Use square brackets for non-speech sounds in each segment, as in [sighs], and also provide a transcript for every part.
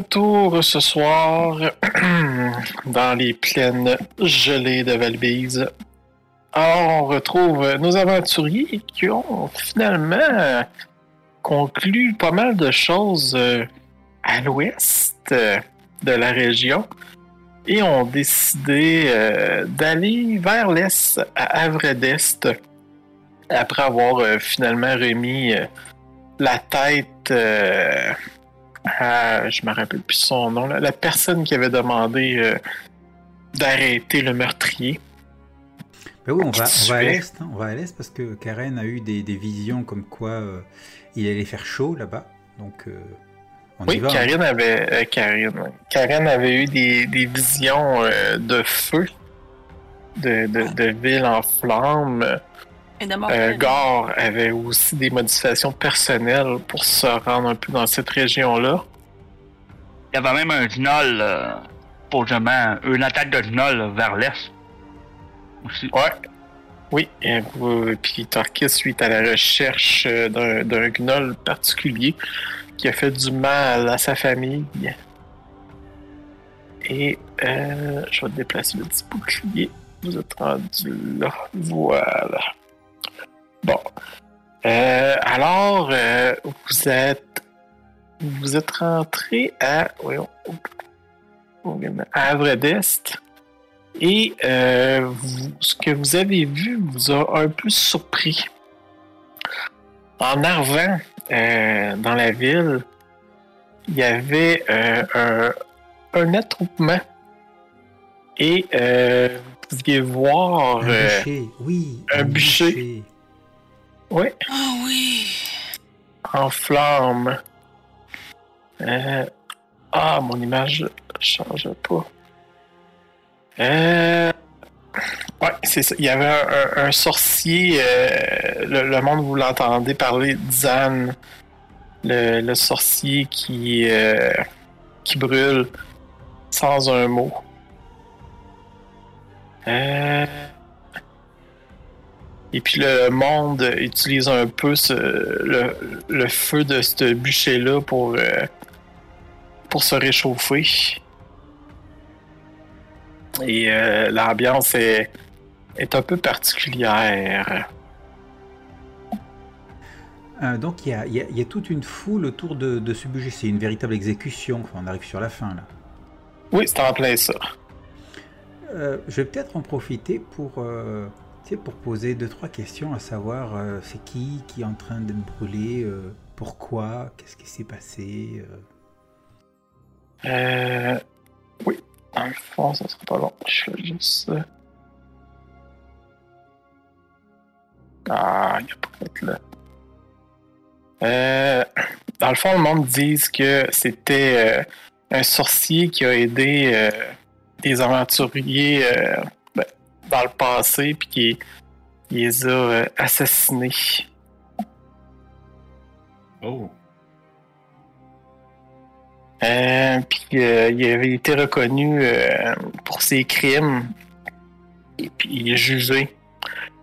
retour ce soir [clears throat] dans les plaines gelées de Valbise. Alors, on retrouve nos aventuriers qui ont finalement conclu pas mal de choses euh, à l'ouest euh, de la région et ont décidé euh, d'aller vers l'est, à Havre d'Est, après avoir finalement remis la tête à, je me rappelle plus son nom, la personne qui avait demandé d'arrêter le meurtrier. Ben oui, on va, on va à l'est, hein, on va à l'est parce que Karen a eu des, des visions comme quoi il allait faire chaud là-bas. Donc, euh, on oui, y va. Hein. Karine avait, euh, Karine, Karine avait eu des, des visions euh, de feu, de, de, de ville en flammes. Euh, Gore avait aussi des modifications personnelles pour se rendre un peu dans cette région-là. Il y avait même un gnoll, euh, supposément, une attaque de gnoll vers l'est. Aussi. Ouais. Oui, et vous- puis Tarkis, suite à la recherche euh, d'un d'un gnoll particulier qui a fait du mal à sa famille. Et euh, je vais déplacer le petit bouclier. Vous êtes rendu là. Voilà. Bon. Euh, alors, euh, vous êtes vous êtes rentré à voyons, à Havre d'Est. Et euh, vous- ce que vous avez vu vous a un peu surpris. En arrivant euh, dans la ville, il y avait un, un attroupement. Et euh, vous pouviez voir... Un bûcher, oui. un bûcher. Ouais, Ah oui. en flammes. Euh, ah, mon image ne change pas. Euh, ouais, c'est ça. Il y avait un, un- un sorcier, euh, le, le monde, vous l'entendez parler, Zan, le, le sorcier qui, euh, qui brûle sans un mot. Euh, et puis le monde utilise un peu ce- le, le feu de ce bûcher-là pour, euh, pour se réchauffer. Et euh, l'ambiance est, est un peu particulière. Euh, donc il y a, il y a- il y a toute une foule autour de, de ce budget. C'est une véritable exécution. Enfin, on arrive sur la fin là. Oui, c'est en plein ça. Je vais peut-être en profiter pour, pour poser deux trois questions, à savoir euh, c'est qui qui est en train d'être brûlé, euh, pourquoi, qu'est-ce qui s'est passé. euh? Euh, oui, dans le fond, ça sera pas long. Je fais juste. Ah, il n'y a pas d'être là. Euh, dans le fond, le monde dit que c'était un sorcier qui a aidé des aventuriers dans le passé, puis qui, les a euh, assassinés. Oh. Euh, puis euh, il avait été reconnu pour ses crimes et puis il est jugé.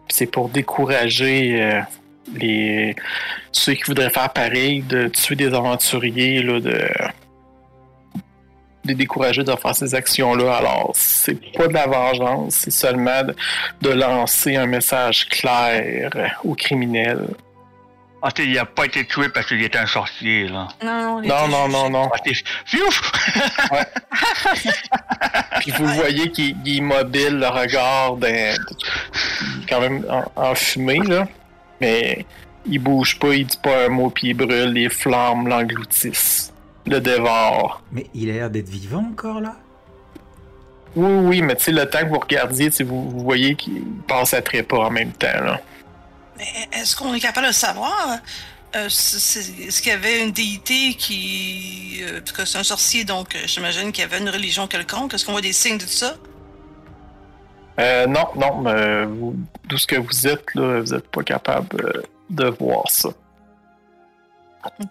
C'est pour décourager les ceux qui voudraient faire pareil, de tuer des aventuriers, là, de les décourager de faire ces actions-là. Alors, c'est pas de la vengeance, c'est seulement de, de lancer un message clair aux criminels. Ah, tu sais, il a pas été tué parce qu'il était un sorcier, là. Non, il Non, non, non, non. Ah, Fiouf! [laughs] Puis vous voyez qu'il il est immobile, le regard d'un- quand même en- enfumé, là. Mais il bouge pas, il dit pas un mot, puis il brûle, les flammes l'engloutissent, le dévorent. Mais il a l'air d'être vivant encore là. Oui, oui, mais tu sais, le temps que vous regardiez, vous, vous voyez qu'il passe à trépas en même temps, là. Mais est-ce qu'on est capable de savoir? Euh, est-ce qu'il y avait une déité qui. euh, parce que c'est un sorcier, donc euh, j'imagine qu'il y avait une religion quelconque. Est-ce qu'on voit des signes de tout ça? Euh, non, non, mais vous, d'où ce que vous êtes, là, vous êtes pas capable euh, de voir ça.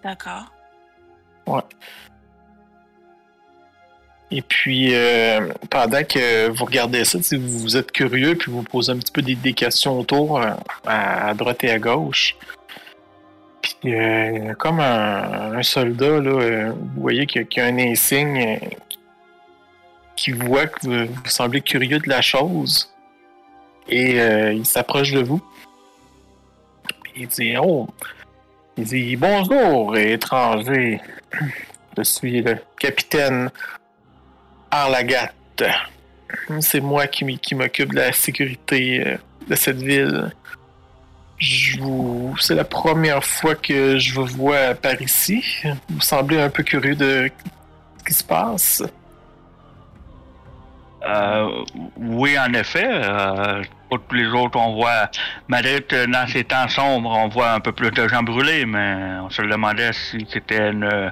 D'accord. Et puis, euh, pendant que vous regardez ça, si vous êtes curieux, puis vous posez un petit peu des, des questions autour, euh, à, droite et à gauche. Puis euh, comme un, soldat, là, vous voyez qu'il y a- un insigne qui voit que vous, vous semblez curieux de la chose. Et il s'approche de vous. Il dit Oh Il dit Bonjour, étranger. Je suis le capitaine Arlagat. C'est moi qui, m'occupe de la sécurité euh, de cette ville. Je vous... C'est la première fois que je vous vois par ici. Vous semblez un peu curieux de ce qui se passe. Euh, oui, en effet. Euh, pas tous les autres, on voit Madrid dans ces temps sombres, on voit un peu plus de gens brûlés, mais on se demandait si c'était euh,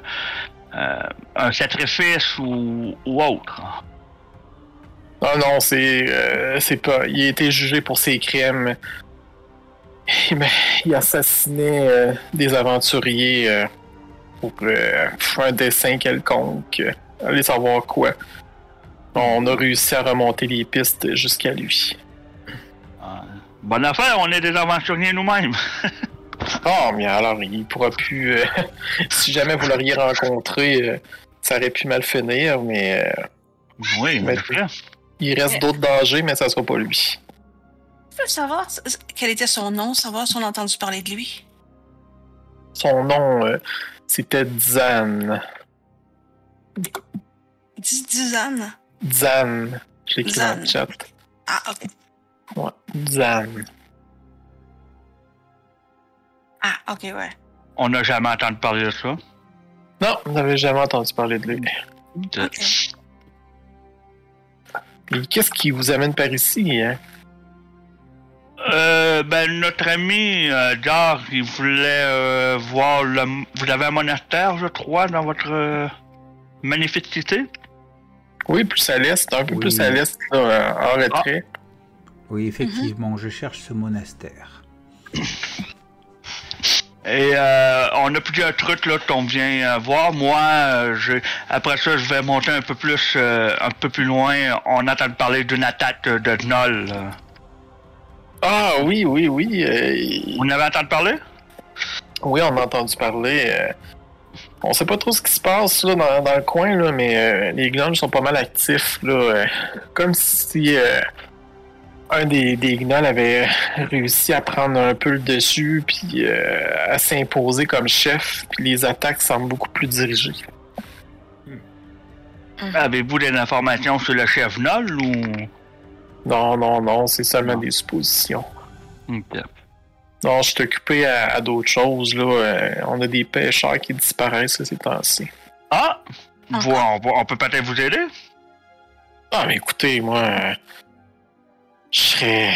un sacrifice ou, ou autre. Non, non, c'est euh, c'est pas. Il a été jugé pour ses crimes. Il assassinait euh, des aventuriers pour euh, un dessin quelconque. Allez savoir quoi. On a réussi à remonter les pistes jusqu'à lui. Bonne affaire, on est des aventuriers nous-mêmes. [laughs] Oh, mais alors, il pourra plus. euh, [laughs] si jamais vous l'auriez rencontré, euh, ça aurait pu mal finir, mais euh, oui, Mais- il reste Mais- d'autres dangers, mais ça sera pas lui. Je veux savoir quel était son nom, savoir si on a entendu parler de lui. Son nom, euh, c'était Zan. Dis Dizane. Zan. Je l'écris dans le Zan. chat. Ah, ok. Ouais. Zan. Ah, ok, ouais. On n'a jamais entendu parler de ça? Non, vous n'avez jamais entendu parler de lui. Qu'est-ce qui vous amène par ici, hein? Euh, ben, notre ami euh, Dar, il voulait euh, voir le. Vous avez un monastère, je crois, dans votre euh, magnifique cité? Oui, plus à l'est, un peu Oui. plus à l'est, là, en retrait. Oui, effectivement, je cherche ce monastère. Et euh, on a plusieurs trucs là qu'on vient euh, voir. Moi, euh, je, après ça, je vais monter un peu plus, euh, un peu plus loin. On entend parler d'une attaque de Gnoll. là. Ah oui, oui, oui. euh, Vous n'avez entendu parler? oui, on a entendu parler. euh, on sait pas trop ce qui se passe là, dans, dans le coin, là, mais euh, les gnolls sont pas mal actifs. Là, euh, comme si euh, un des, des gnolls avait [laughs] réussi à prendre un peu le dessus puis euh, à s'imposer comme chef. Puis les attaques semblent beaucoup plus dirigées. Avez-vous des informations sur le chef Gnoll ou? Non, non, non, c'est seulement Non. des suppositions. Ok. Non, je suis occupé à, à d'autres choses. Là. Euh, on a des pêcheurs qui disparaissent ces temps-ci. Ah! Vous- on, on peut peut-être vous aider? Ah, mais écoutez, moi, euh, je serais,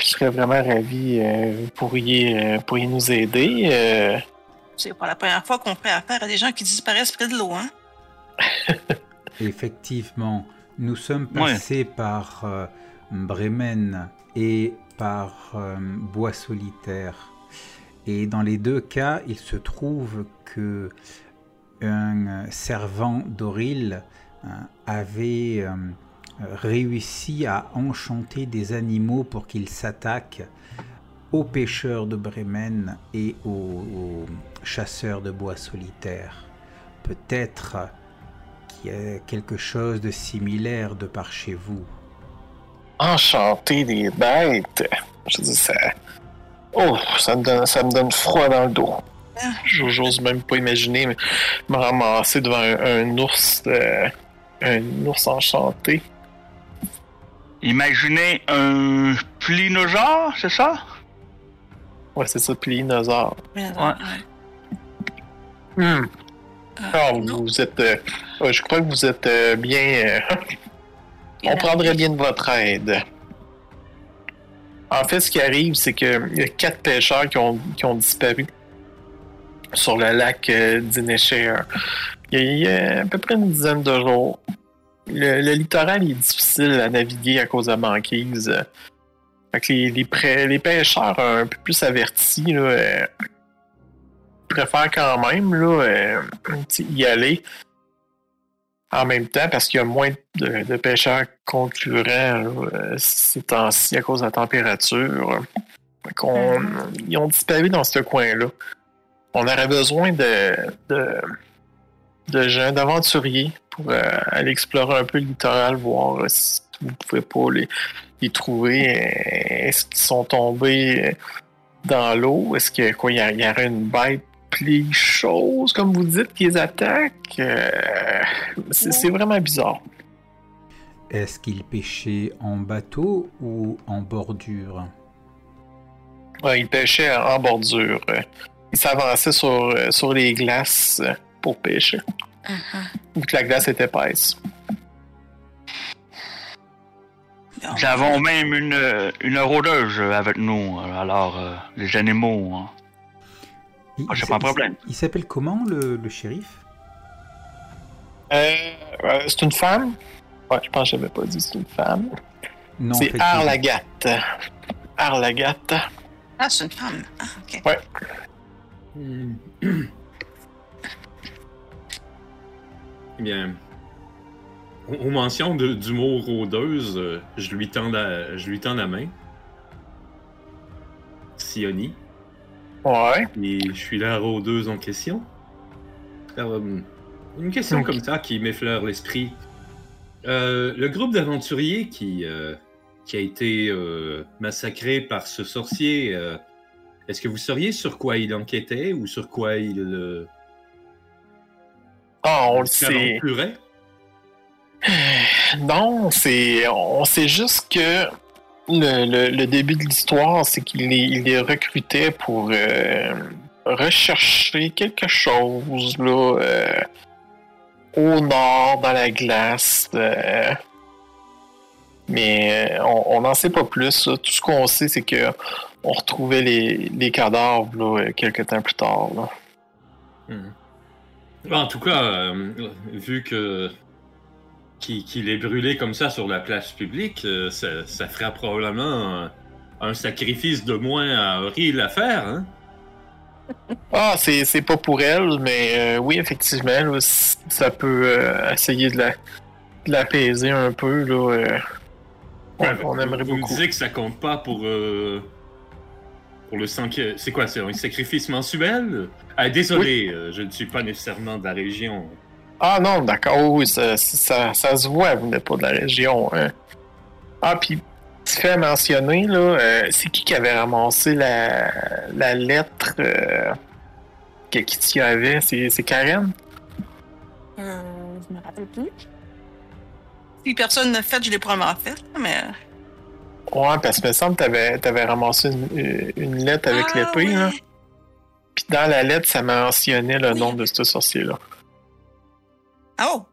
je serais vraiment ravi. euh, vous pourriez, euh, pourriez nous aider. euh. C'est pas la première fois qu'on fait affaire à des gens qui disparaissent près de l'eau, hein? [laughs] Effectivement, nous sommes Ouais. passés par euh, Bremen et par euh, Bois Solitaire. Et dans les deux cas, il se trouve que un servant d'Oril euh, avait euh, réussi à enchanter des animaux pour qu'ils s'attaquent aux pêcheurs de Bremen et aux, chasseurs de bois solitaire. Peut-être qu'il y a quelque chose de similaire de par chez vous. Enchanter des bêtes. Je dis ça. Oh, ça me donne, ça me donne froid dans le dos. J'ose même pas imaginer me ramasser devant un ours, euh, un ours enchanté. Imaginez un plinosaure, c'est ça? Ouais, c'est ça, plinosaure. Ouais. Hmm. Euh, Ah, non. vous êtes. euh, ouais, je crois que vous êtes euh, bien. euh, [laughs] on prendrait bien de votre aide. En fait, ce qui arrive, c'est qu'il y a quatre pêcheurs qui ont, qui ont disparu sur le lac euh, a- il y a à peu près une dizaine de jours. Le, le littoral est difficile à naviguer à cause de la banquise. Fait que les, les, pré- les pêcheurs un peu plus avertis là, euh, préfèrent quand même là, euh, y aller en même temps parce qu'il y a moins de, de pêcheurs concurrents là, euh, ces temps-ci à cause de la température. Fait qu'on- Ils ont disparu dans ce coin-là. on aurait besoin de, de, de gens, d'aventuriers pour euh, aller explorer un peu le littoral, voir euh, si vous pouvez pas les, les trouver. Euh, Est-ce qu'ils sont tombés dans l'eau? Est-ce que quoi, il y, a- y aurait une bête plus chose, comme vous dites, qui les attaque? Euh, c'est vraiment bizarre. Est-ce qu'il pêchait en bateau ou en bordure? Ouais, il pêchait en bordure. Euh, Il s'avançait sur, sur les glaces pour pêcher. Vu que la glace est épaisse. Nous avons même une, une rôdeuse avec nous. Alors, euh, les animaux. hein. Il- Ah, il pas un problème. Il s'appelle comment le, le shérif? Euh, euh, c'est une femme? Ouais, je pense que je pas dit, c'est une femme. Non, c'est en fait, Arlagat. Arlagat. Ah, c'est une femme. Ah, ok. Hmm. [clears throat] bien, aux mentions de- du mot rôdeuse, euh, je lui tends la, je lui tends la main. Sioni. Ouais. Et je suis la rôdeuse en question. Euh, une question comme ça qui m'effleure l'esprit. Euh, le groupe d'aventuriers qui, qui a été massacré par ce sorcier, est-ce que vous sauriez sur quoi il enquêtait ou sur quoi il Ah, on le sait. [sighs] Non, c'est. On sait juste que le, le- le début de l'histoire, c'est qu'il les, il les recrutait pour euh, rechercher quelque chose là, euh, au nord, dans la glace. euh, mais on n'en sait pas plus. là. Tout ce qu'on sait, c'est que on retrouvait les, les cadavres là, quelques temps plus tard. là. Hmm. En tout cas, euh, vu que qu'il est brûlé comme ça sur la place publique, euh, ça, ça fera probablement un, un sacrifice de moins à Auril à faire. Hein? [laughs] Ah, c'est pas pour elle, mais euh, oui, effectivement, là, ça peut essayer de la de l'apaiser un peu. Là, on, Ouais, on vous- aimerait vous me beaucoup. disiez que ça compte pas pour pour le sang que c'est quoi c'est un sacrifice mensuel? Ah, désolé euh, je ne suis pas nécessairement de la région Ah non, d'accord, oui, ça, ça, ça se voit, vous n'êtes pas de la région. hein. Ah, puis, tu fais mentionner, là, euh, c'est qui qui avait ramassé la, la lettre euh, que Kitty avait? C'est c'est Karen? Je me rappelle plus. Si personne n'a fait, je l'ai probablement fait, mais. Ouais, parce que me semble que t'avais avais ramassé une, une lettre avec Ah, l'épée, là. Puis dans la lettre, ça mentionnait le Oui. nom de ce sorcier-là. Oh!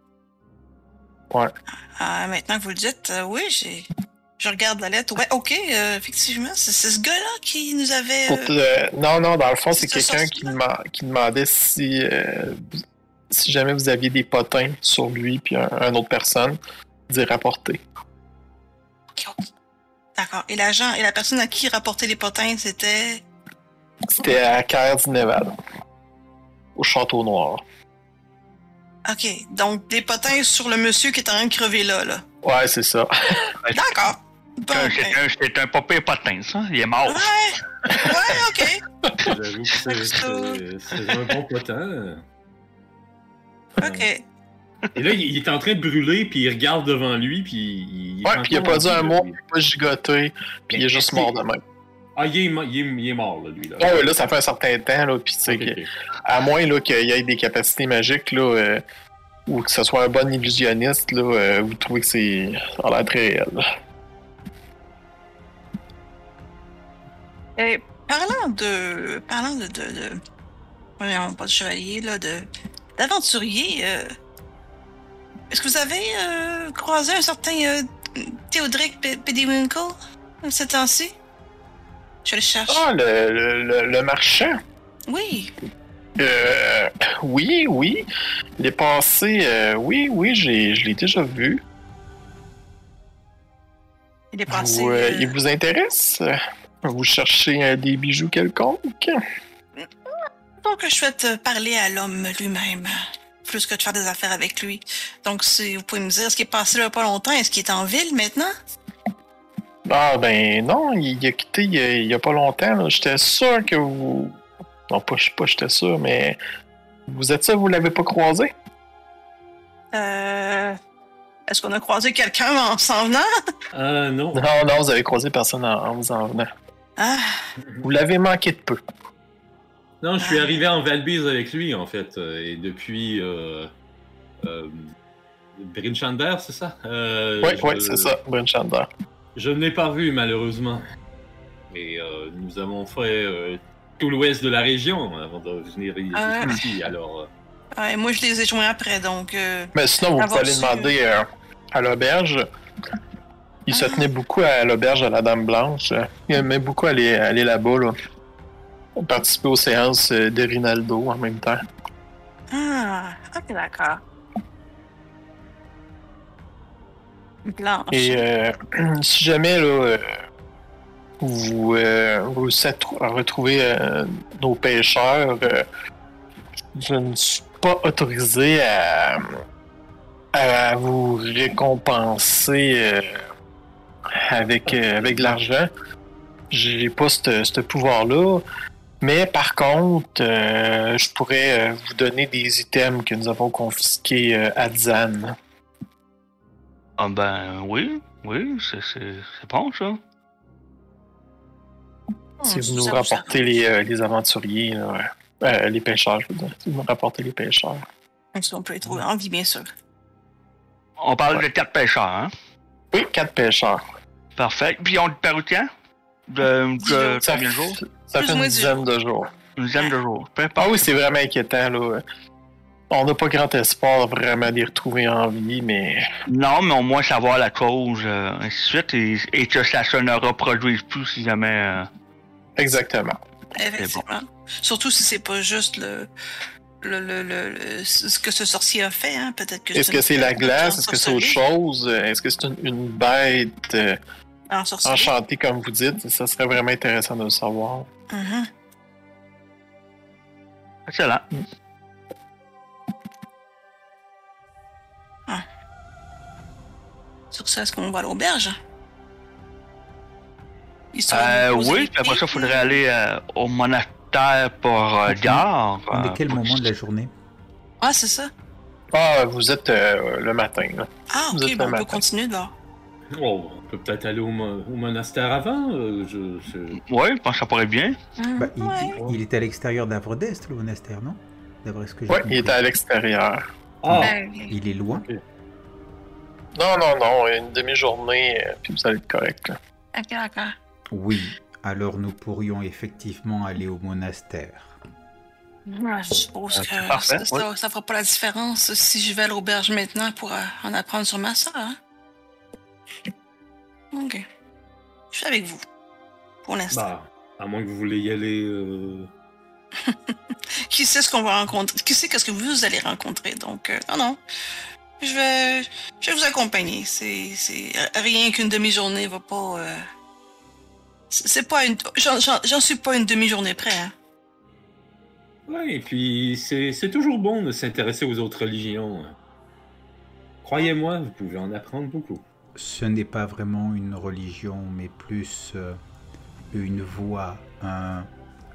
Ouais. Ah, maintenant que vous le dites, euh, oui, j'ai. Je regarde la lettre. Ouais, ok, euh, effectivement, c'est c'est ce gars-là qui nous avait. Euh, Non, non, dans le fond, c'est Ce quelqu'un qui, qui demandait si, euh, si jamais vous aviez des potins sur lui puis un, un autre personne, d'y rapporter. ok, ok. D'accord. Et l'agent et la personne à qui il rapportait les potins, c'était? C'était à Caire du Nevada, au Château Noir. Ok, donc des potins sur le monsieur qui est en train de crever là, là. Ouais, c'est ça. [laughs] D'accord. Bon, C'est un, un pas pire potin, ça. Il est mort. Ouais, ouais, ok, c'est un bon potin ok. Et là il est en train de brûler puis il regarde devant lui puis il, il Ouais, est puis il a pas dit en un mot, il a pas gigoté, puis il est juste mort de même. ah il est, il est, il est mort là lui là Ah ouais, là, ça fait un certain temps, là, puis tu sais Ok, que- ok. À moins là, qu'il y ait des capacités magiques, là, euh, ou que ce soit un bon illusionniste, là, euh, vous trouvez que c'est ça a l'air très réel. Et parlant de. Parlant de. de, de voyons, pas de chevalier, là, de. D'aventurier, euh, est-ce que vous avez euh, croisé un certain euh, Théodric Pediwinkle ces temps-ci? Je le cherche. Ah, le, le, le- le marchand. Oui. Euh, oui, oui. Il est passé. euh, oui, oui, j'ai, je l'ai déjà vu. Il est passé. Vous, euh, euh, Il vous intéresse? Vous cherchez des bijoux quelconques? Donc, je souhaite parler à l'homme lui-même, plus que de faire des affaires avec lui. Donc, si vous pouvez me dire, ce qui est passé là pas longtemps, est-ce qu'il est en ville maintenant? Ah, ben non, il a quitté il y a, il y a pas longtemps. J'étais sûr que vous, Non, pas, pas j'étais sûr, mais. Vous êtes sûr, vous l'avez pas croisé? Euh... Est-ce qu'on a croisé quelqu'un en s'en venant? Ah non. Non, non, vous avez croisé personne en, en vous en venant. Ah, Vous l'avez manqué de peu. Non, je suis arrivé en Valbise avec lui, en fait. euh, Et depuis. Euh, euh, Brinchander, c'est ça? Euh, Oui, je- oui, c'est ça, Brent Chandler. Je ne l'ai pas vu, malheureusement. Et euh, nous avons fait euh, tout l'ouest de la région avant de venir i- Ah. ici. Alors, euh, ouais, moi je les ai joints après, donc... euh, Mais sinon, vous pouvez aller su- demander euh, à l'auberge. Il se Ah. tenait beaucoup à l'auberge de la Dame Blanche. Il aimait beaucoup aller, aller là-bas. Là. Participer aux séances euh, de Rinaldo en même temps. Ah, ok, d'accord. Blanche. Et euh, [clears throat] si jamais là, euh, vous, euh, vous réussissez à tr- à retrouver euh, nos pêcheurs, je ne suis pas autorisé à, à vous récompenser avec, avec de l'argent. J'ai pas ce ce pouvoir-là. Mais par contre, euh, je pourrais euh, vous donner des items que nous avons confisqués euh, à Zan. Ah ben oui, oui, c'est c'est- c'est bon ça. Si vous nous rapportez les, euh, les aventuriers, là, ouais. Euh, les pêcheurs, je veux dire. Si vous nous rapportez les pêcheurs. Si on peut les trouver en vie, bien sûr. On parle Ouais. de quatre pêcheurs, hein? Oui, quatre pêcheurs. Parfait. Puis on est paru quand? De, de. Ça, combien de jours? Ça Plus fait une dizaine de jours. Une dizaine de jours. Peu Ah oui, c'est vraiment inquiétant. Là. On n'a pas grand espoir vraiment les retrouver en vie, mais Non, mais au moins savoir la cause, euh, ainsi de suite, et, et que ça se ne reproduise plus si jamais. euh, exactement. Effectivement. Surtout si c'est pas juste le, le, le, le- le- ce que ce sorcier a fait, hein. Peut-être que Est-ce que c'est la glace? Est-ce que c'est autre chose? Est-ce que c'est une, une bête? euh, En sorcier. enchantée, comme vous dites? Ça serait vraiment intéressant de le savoir. Mhm. Excellent. Sur ça, est-ce qu'on va à l'auberge? Euh, oui, puis après ça, il faudrait aller euh, au monastère pour euh, gare. Euh, quel moment de la journée? Ah, c'est ça. Ah, vous êtes euh, le matin, là. Ah, Vous ok, êtes bon, on peut continuer de voir. Oh, on peut peut-être aller au, mo- au monastère avant. euh, je, je- Oui, je pense que ça pourrait être bien. Mhm, Bah, il, ouais. il est à l'extérieur d'Avredest, le monastère, non? D'après ce que j'ai Oui, compris. il était à l'extérieur. Ah, Il est loin. Non, non, non, une demi-journée, euh, puis vous allez être correct. là. ok, d'accord. Oui, alors nous pourrions effectivement aller au monastère. Ouais, je suppose Euh, que parfait, ça, ça, ça fera pas la différence si je vais à l'auberge maintenant pour euh, en apprendre sur ma soeur. Hein? Ok. Je suis avec vous. Pour l'instant. bah, à moins que vous voulez y aller. euh, [laughs] Qui sait ce qu'on va rencontrer? Qui sait qu'est-ce que vous allez rencontrer? Donc, euh, non, non. Je vais, je vais vous accompagner. C'est, c'est rien qu'une demi-journée va pas. euh, c'est pas une. J'en, suis pas une demi-journée près. Hein. Ouais, et puis c'est c'est toujours bon de s'intéresser aux autres religions. Croyez-moi, vous pouvez en apprendre beaucoup. Ce n'est pas vraiment une religion, mais plus euh, une voie, un,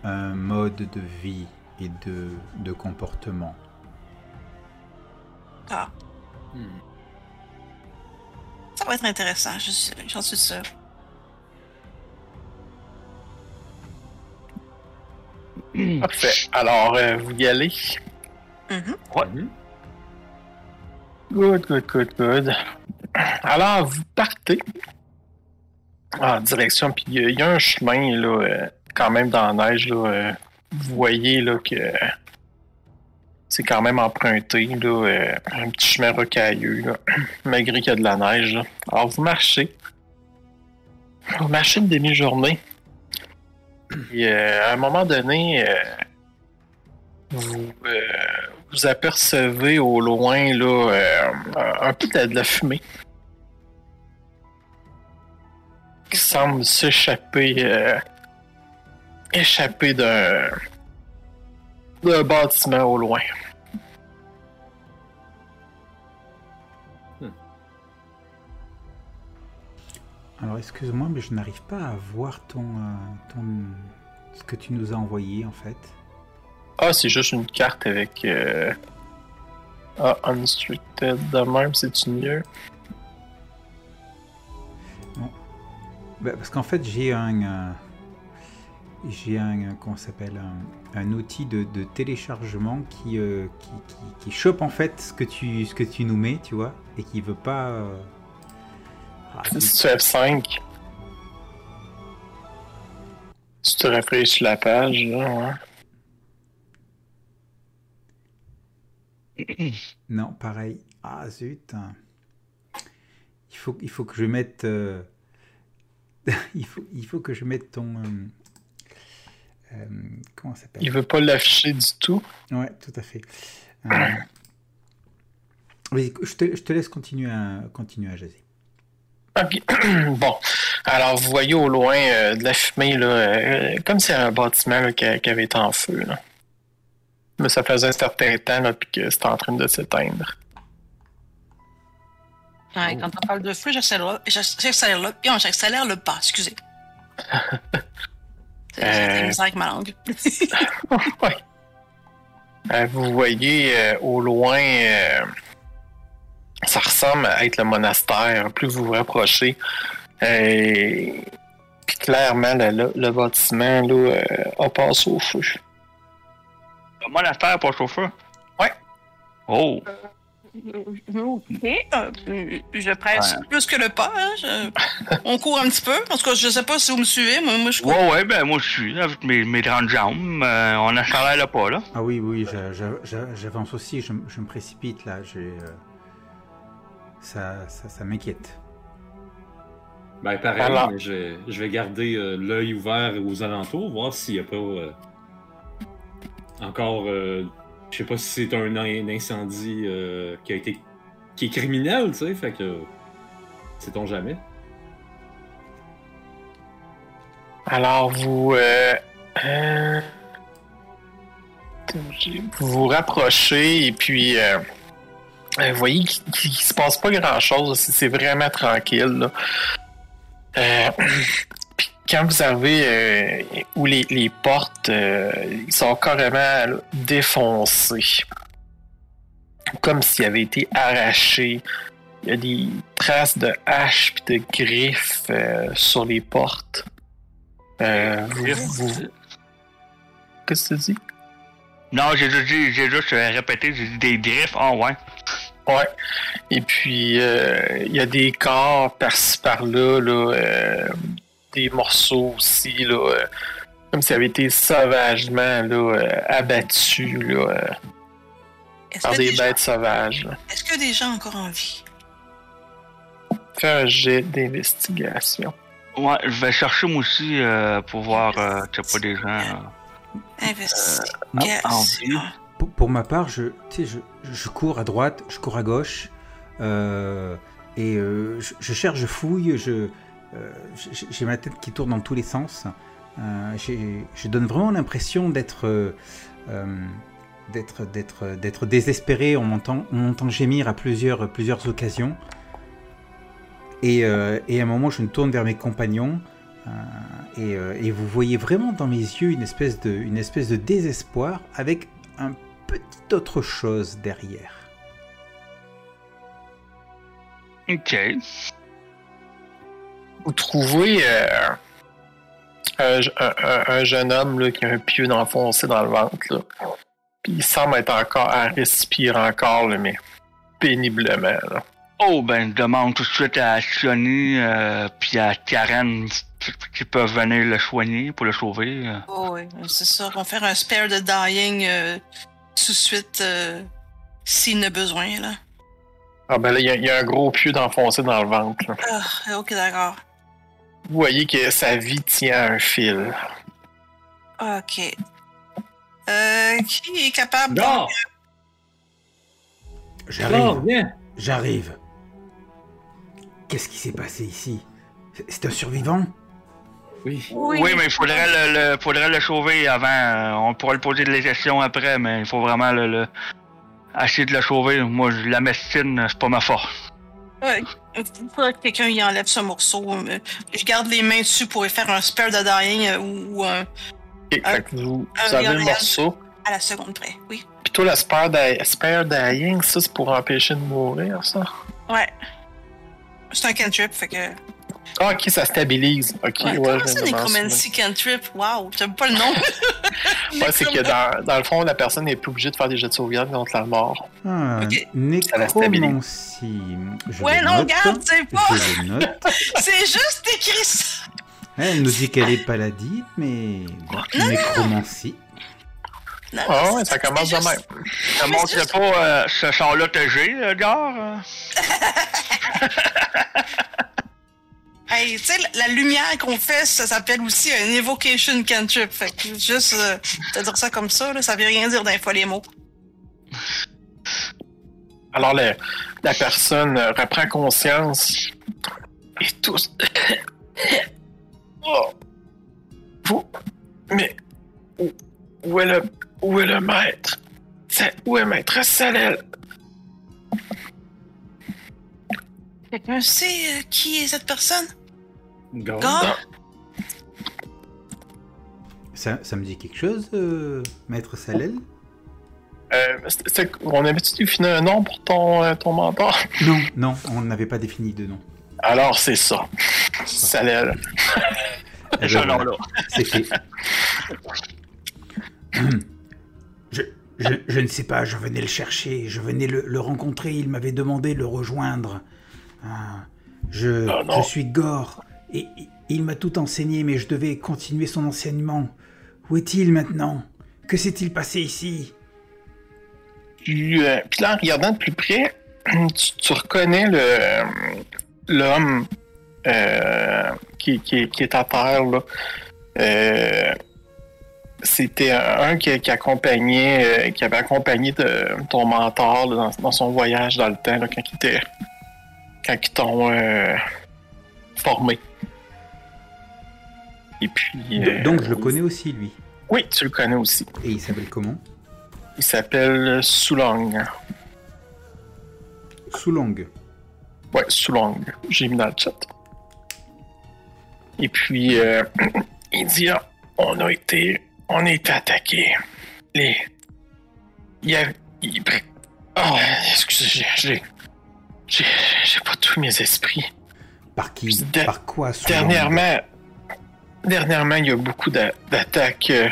un mode de vie et de, de comportement. Ah, Hmm. ça va être intéressant. je suis- J'en suis sûre. Parfait. Alors, euh, vous y allez? Ouais. Mhm. Good, good, good, good. Alors, vous partez en direction, puis il y a- un chemin, là, euh, quand même dans la neige, euh, vous voyez, là, que c'est quand même emprunté, là, euh, un petit chemin rocailleux, [clears throat] malgré qu'il y a de la neige. Alors, vous marchez. Vous marchez une demi-journée. Euh, à un moment donné, vous, vous apercevez au loin là, un peu de la fumée qui semble s'échapper euh, échapper d'un d'un bâtiment au loin. Alors excuse-moi, mais je n'arrive pas à voir ton, euh, ton ce que tu nous as envoyé en fait. Ah, c'est juste une carte avec. euh, Ah, unrestricted de même, c'est mieux? Parce qu'en fait, j'ai un. euh, j'ai un. euh, Comment ça s'appelle un, un outil de, de téléchargement qui, euh, qui, qui, qui chope en fait ce que, tu, ce que tu nous mets, tu vois, et qui veut pas. euh, ah, Si tu F5. Si tu rafraîchis la page, là, ouais. Non, pareil. Ah zut. Il faut, il faut que je mette. euh, [laughs] il, faut, il faut que je mette ton. euh, euh, comment ça s'appelle? Il veut pas l'afficher du tout. Ouais, tout à fait. Euh, vas-y, je, te, je te laisse continuer à, continuer à jaser. Ok. [clears throat] bon. Alors, vous voyez au loin euh, de la fumée, là, euh, comme si c'était un bâtiment là, qui, qui avait été en feu. Là. Mais ça faisait un certain temps puis que c'était en train de s'éteindre. Ouais, quand on parle de feu, j'accélère j'accélère le, non, j'accélère le pas, excusez. [laughs] C'est- J'ai Euh. misère avec ma langue. [laughs] Ouais. Euh, vous voyez euh, au loin, euh, ça ressemble à être le monastère. Plus vous vous rapprochez, euh, puis clairement, le, le- le bâtiment là, euh, a passé au feu. Le monastère pour chauffeur? Ouais. Oh! Ok. Euh, je presse Ouais. plus que le pas. hein, je- [laughs] On court un petit peu. En tout cas, je sais pas si vous me suivez, mais moi je cours. Ouais, ouais, ben moi je suis, avec mes, mes grandes jambes. euh, on accélère le pas, là. Ah oui, oui, j'a- j'a- j'a- j'avance aussi, je, me précipite là. j'ai, euh, ça, ça, ça m'inquiète. Ben, pareil, mais je, vais- je vais garder euh, l'œil ouvert aux alentours, voir s'il n'y a pas euh, encore. Je sais pas si c'est un, incendie euh, qui a été. qui est criminel, tu sais, fait que. Sait-on jamais? Alors, vous. euh, euh, vous vous rapprochez et puis. vous voyez qu'il qu'il se passe pas grand chose. C'est c'est vraiment tranquille. là. Quand vous arrivez euh, où les, les portes euh, sont carrément là, défoncées. Comme s'ils avaient été arrachés. Il y a des traces de haches et de griffes euh, sur les portes. Vous, vous- Qu'est-ce que tu dis? Non, j'ai juste dit, j'ai juste répété, j'ai dit des griffes, oh ouais. Ouais. Et puis, il y a des corps par-ci par-là, là, des morceaux aussi, là, euh, comme s'ils avaient été sauvagement là, euh, abattus là, euh, par des des gens- bêtes sauvages. est-ce que des gens encore en vie? Fais un jet d'investigation. Ouais, je vais chercher moi aussi euh, pour voir euh, qu'il n'y a pas des gens. euh, Investigation. Pour, pour ma part, je, tu sais, je, je cours à droite, je cours à gauche, euh, et euh, je, je cherche, je fouille, je, euh, j'ai j'ai ma tête qui tourne dans tous les sens. Euh, je donne vraiment l'impression d'être euh, euh, d'être d'être désespéré. On m'entend gémir à plusieurs plusieurs occasions. Et, euh, à un moment, je me tourne vers mes compagnons. euh, et, euh, et vous voyez vraiment dans mes yeux une espèce de, une espèce de désespoir avec un petit autre chose derrière. Ok. Vous trouvez euh, un, un- un- un jeune homme là, qui a un pieu enfoncé dans le ventre. Là. Puis il semble être encore à respirer encore, là, mais péniblement. Là. Oh, ben, je demande tout de suite à Sioni euh, puis à Karen qui peuvent venir le soigner pour le sauver. euh. Oh, oui, c'est ça. On va faire un spare de dying euh, tout de suite euh, s'il en a besoin, là. Ah ben là, il y, a- il y a un gros pieu d'enfoncé dans le ventre. là. Ah, ok, d'accord. Vous voyez que sa vie tient à un fil. Ok. Euh, qui est capable! Dors, J'arrive, viens! j'arrive. Qu'est-ce qui s'est passé ici? C'est- un survivant? Oui. Oui. Oui, mais il faudrait le, le- faudrait le sauver avant. euh, on pourra le poser des questions après, mais il faut vraiment le, le- essayer de le sauver. Moi, je- la médecine, c'est pas ma force. Il faudrait que quelqu'un y enlève ce morceau. euh, Je garde les mains dessus pour y faire un spare de dying euh, ou, ou un. Ok, fait que vous, vous un avez le morceau. À la seconde près, oui. Toi, la spare, spare dying, ça, c'est pour empêcher de mourir, ça? Ouais. C'est un cantrip, fait que. Ah, ok, ça stabilise. Ok, Ouais, ouais, m'en Necromancy Cantrip? Wow, j'aime pas le nom. [laughs] Ouais, c'est que dans, dans le fond, la personne n'est plus obligée de faire des jets de sauvegarde contre la mort. Ah, Ok. la stabilise. Nécromancie. Je Ouais, non, regarde, c'est pas. [laughs] C'est juste écrit ça. Elle nous dit qu'elle est paladine, mais Non, nécromancie. Non, Ah non, ouais, c'est- ça commence c'est de juste- même. Ça montre c'est juste- pas euh, ce son-là TG, euh, gars? [laughs] euh? Hey, tu sais, la- lumière qu'on fait, ça s'appelle aussi un evocation cantrip. Fait que juste euh, te dire ça comme ça, là, ça veut rien dire d'un fois les mots. Alors, le- la personne euh, reprend conscience et tous. [coughs] oh. Vous. Mais. Où, où est le. Où est le maître? C'est- Où est maître Salel? Quelqu'un sait euh, qui est cette personne? Gars? Ça, ça me dit quelque chose, euh, Maître Salel? Euh, on avait-tu défini un nom pour ton, euh, ton mentor? Non, non, on n'avait pas défini de nom. Alors, c'est ça. Salel. Eh ben Ce voilà, nom-là. C'est fait. je, je, je ne sais pas, je venais le chercher, je venais le, le rencontrer, il m'avait demandé de le rejoindre. Ah, je, Oh non. je suis Gore, il m'a tout enseigné, mais je devais continuer son enseignement. Où est-il maintenant? Que s'est-il passé ici? Puis, là, en regardant de plus près, [clears throat] tu, reconnais l'homme euh, qui, est à terre. Euh, C'était un qui, accompagnait, euh, qui avait accompagné ton mentor dans, son voyage dans le temps, quand quand ils t'ont formé. Et puis. euh, Donc je le connais aussi, lui. Oui, tu le connais aussi. Et il s'appelle comment? Il s'appelle Soulong. Soulong. Ouais, Soulong. J'ai mis dans le chat. Et puis, euh, [clears throat] il dit ah, on a été, on a été attaqué. Les, il y a, il... oh, excusez, j'ai, j'ai, pas tous mes esprits. Par qui? Par quoi Soulong? Dernièrement, dernièrement, il y a beaucoup d'a- d'attaques euh,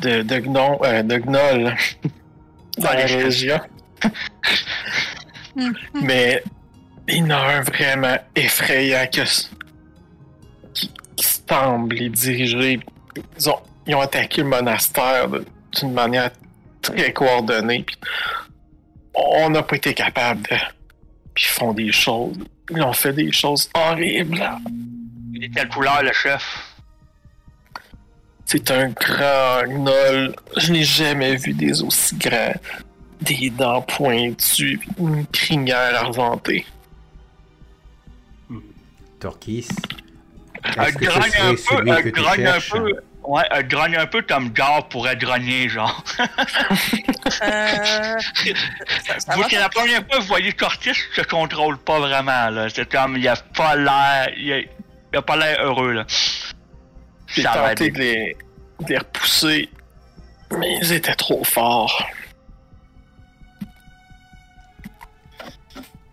de, de, gnon, euh, de gnolls [laughs] dans la région. [laughs] Mais il y en a un vraiment effrayant que, qui, qui semble les diriger. Ils ont, ils ont attaqué le monastère de- d'une manière très coordonnée. puis on n'a pas été capable de. Puis ils font des choses. Ils ont fait des choses horribles. Il est quelle couleur, le chef? C'est un grand gnoll. Je n'ai jamais vu des aussi grands. Des dents pointues, une crinière argentée. Torquis. Elle grogne un peu, elle grogne un peu. Ouais, elle grogne un peu comme genre pourrait grogner, genre. [laughs] Euh, c'est la première fois que vous voyez Cortis se contrôle pas vraiment, là. C'est comme, il a pas l'air, il a, il a pas l'air heureux, là. J'ai tenté de les, de les repousser, mais ils étaient trop forts.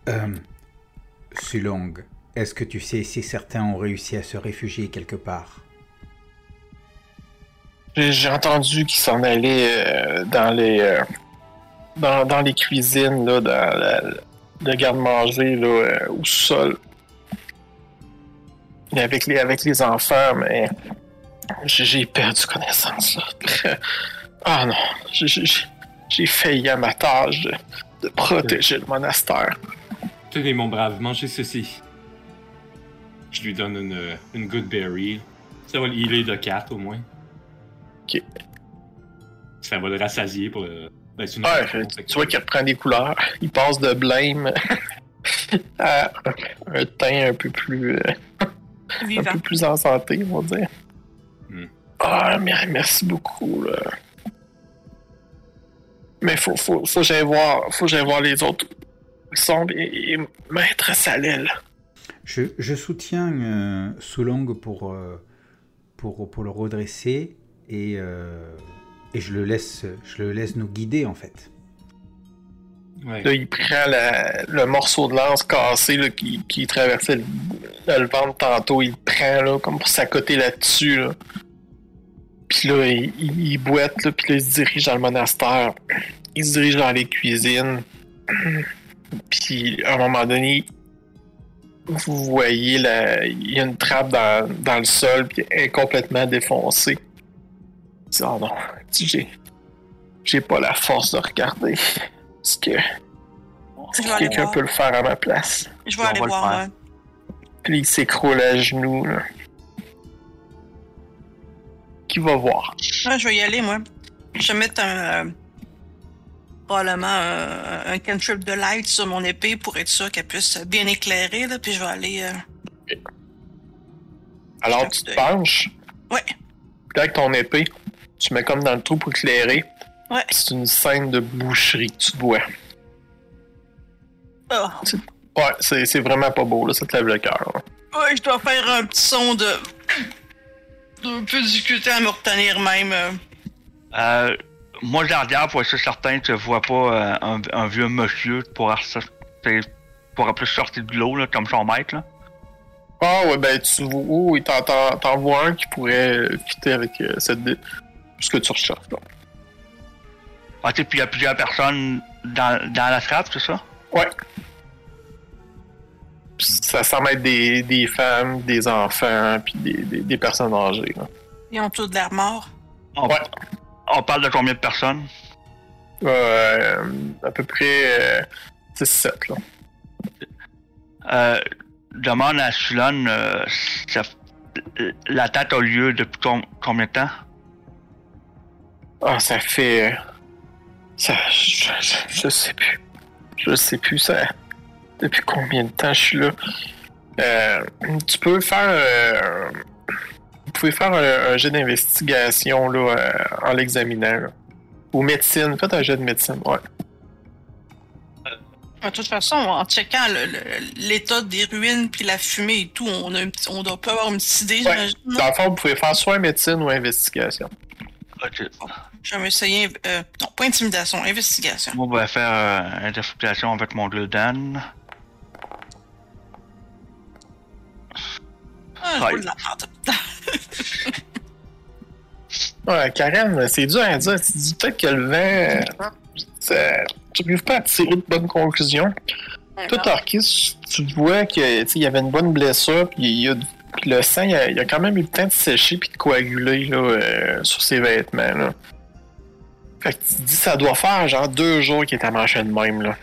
Euh, Sulong, est-ce que tu sais si certains ont réussi à se réfugier quelque part? J'ai entendu qu'ils s'en allaient euh, dans les euh, dans, dans les cuisines, là, dans la, le garde-manger, là, euh, au sol. Avec les, avec les enfants, mais j'ai perdu connaissance. Là. [laughs] Ah non, j'ai- failli à ma tâche de, de protéger le monastère. Tenez, mon brave, mangez ceci. Je lui donne une, une good berry. Ça va le healer de 4 au moins. Ok. Ça va le rassasier pour le. Ben, c'est une Ouais, raison, tu vois qu'il reprend des couleurs. Il passe de blême [laughs] à un teint un peu plus, euh, un peu plus en santé, on va dire. Ah, mais merci beaucoup. Là. Mais faut, faut, faut que j'aille voir, faut que j'aille voir les autres. Ils sont et, et Maître Salel. je, je soutiens euh, Sulong pour, euh, pour, pour le redresser et, euh, et je le laisse, je le laisse nous guider en fait. Ouais. Là, il prend la- le morceau de lance cassé là, qui, qui traversait le, le ventre tantôt. Il le prend là, comme pour s'accoter là-dessus. Là. Puis là, il, il, il boite, là, puis là, il se dirige dans le monastère. Il se dirige dans les cuisines. Puis à un moment donné, vous voyez, il y a une trappe dans, dans le sol, puis elle est complètement défoncée. Il dit, Oh non, Il dit, j'ai, j'ai pas la force de regarder. Est-ce que, que quelqu'un voir. peut le faire à ma place? Je vais aller voir. Puis il s'écroule à genoux. Là. Qui va voir? Ouais, je vais y aller, moi. Je vais mettre un. euh, probablement euh, un cantrip de light sur mon épée pour être sûr qu'elle puisse bien éclairer, là, puis je vais aller. euh, Alors tu te penches, Ouais, puis avec ton épée, tu mets comme dans le trou pour éclairer. ouais. C'est une scène de boucherie que tu vois. Ah. Ouais, c'est, vraiment pas beau, là, ça te lève le cœur. Ouais, je dois faire un petit son de. De peu de difficulté à me retenir même. euh. Euh, moi, je la regarde pour être certain que je vois pas euh, un, un vieux monsieur pour pour plus sortir de l'eau, là, comme son maître. Là. Ah ouais, ben tu vois, oh, t'en, t'en- t'en vois un qui pourrait fitter avec euh, cette dé- ce que tu recherches. Là. Ah, tu sais, puis il y a plusieurs personnes dans, dans la trappe, c'est ça? Ouais. Ça semble être des, des femmes, des enfants, puis des, des, des personnes âgées. Là. Ils ont tous de l'air mort. On, Ouais. on parle de combien de personnes? Euh, à peu près 6-7. Là. Euh, demande à Sulon, euh, l'attaque a lieu depuis com- combien de temps? Ah, ça fait. Ça. Je, je- je sais plus. Je sais plus, ça. Depuis combien de temps je suis là? Euh, tu peux faire. euh, vous pouvez faire un, un jet d'investigation là, euh, en l'examinant. là. Ou médecine. Faites un jet de médecine, ouais. De toute façon, en checkant le- le- l'état des ruines puis la fumée et tout, on, a un petit- on doit pas avoir une petite idée, Ouais. j'imagine. Dans le fond, vous pouvez faire soit médecine ou investigation. Ok. Je vais m'essayer. euh, non, pas intimidation, investigation. Moi, on va faire euh, interprétation avec mon Gul'dan. Ouais. merde. Ouais, Karen, c'est dur à dire. Tu dis peut-être que le vent. ça- Tu n'arrives pas à tirer de bonnes conclusions. Toi, Tarkis, tu vois que tu sais, il y avait une bonne blessure, puis il y a du- puis le sang, il a, il a quand même eu le temps de sécher puis de coaguler là, euh, sur ses vêtements. Là. Fait que tu te dis, ça doit faire genre deux jours qu'il est à manger de même. Là.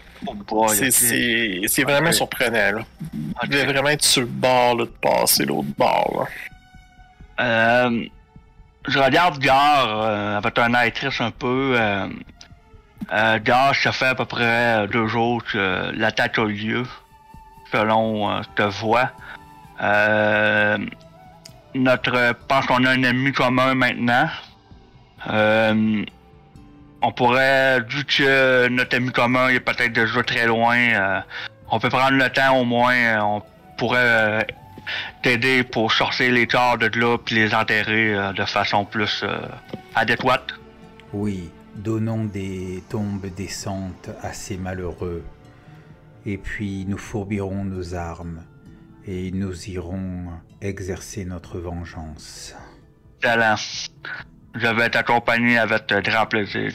Oh c'est, vraiment surprenant. Là. Ok. Il devait vraiment être sur le bord là, de passer l'autre bord. Là. Euh, je regarde Gare euh, avec un air triste un peu. Euh, euh, Gare, ça fait à peu près euh, deux jours que l'attaque a eu lieu, selon euh, te vois. Euh, notre, je pense qu'on a un ennemi commun maintenant. Euh, on pourrait, vu que notre ami commun est peut-être déjà très loin, euh, on peut prendre le temps au moins, euh, on pourrait euh, t'aider pour sortir les corps de là puis les enterrer euh, de façon plus euh, adéquate. Oui, donnons des tombes décentes à ces malheureux. Et puis nous fourbirons nos armes et nous irons exercer notre vengeance. Talent. Je vais t'accompagner avec euh, grand plaisir.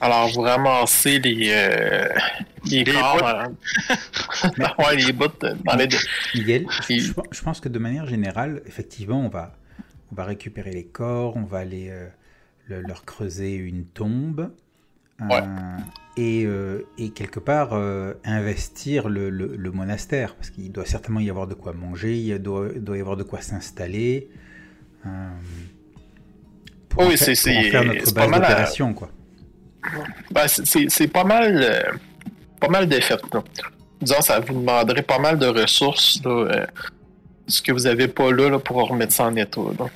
Alors, vous ramassez les, euh, les Les corps. bouts. dans- [laughs] ouais, les bouts euh, dans les deux. Miguel, je, pense- je pense que de manière générale, effectivement, on va, on va récupérer les corps, on va aller euh, le- leur creuser une tombe. euh, Ouais. Et, euh, et quelque part euh, investir le, le- le monastère, parce qu'il doit certainement y avoir de quoi manger, il doit, doit y avoir de quoi s'installer. euh, pour Oui, en faire- pour en faire notre base d'opération, quoi. Ben, c'est- pas mal, euh, pas mal d'effets. Disons, ça vous demanderait pas mal de ressources, là, euh, ce que vous avez pas là, là, pour remettre ça en état. là.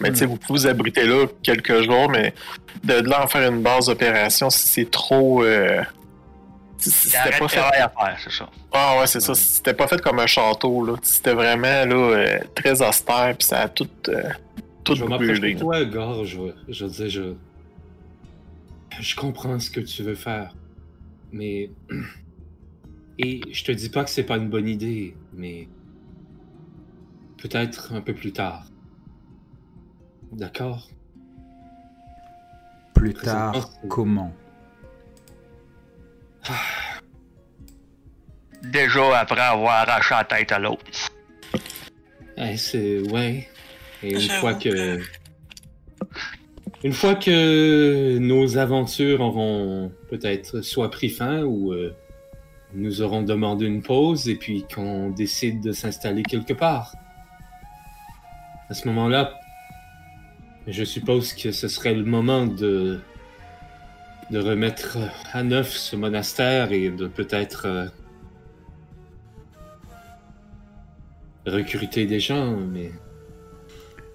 Mais tu sais, vous pouvez vous abriter là quelques jours, mais de là en faire une base d'opération, c'est trop, euh, C'était pas fait. travail à faire, c'est ça. Ah ouais, c'est ça. C'était pas fait comme un château, là. C'était vraiment, là, euh, très austère, puis ça a tout, euh, tout Je brûlé. de toi, vais- je veux dire, je. Je comprends ce que tu veux faire. Mais. [clears throat] Et je te dis pas que c'est pas une bonne idée, mais. Peut-être un peu plus tard. D'accord? Plus tard, comment Déjà après avoir arraché la tête à l'autre. Eh, c'est. Ouais. Et une fois que. que- Une fois que nos aventures auront peut-être soit pris fin ou euh, nous aurons demandé une pause et puis qu'on décide de s'installer quelque part. À ce moment-là, je suppose que ce serait le moment de de remettre à neuf ce monastère et de peut-être euh, recruter des gens, mais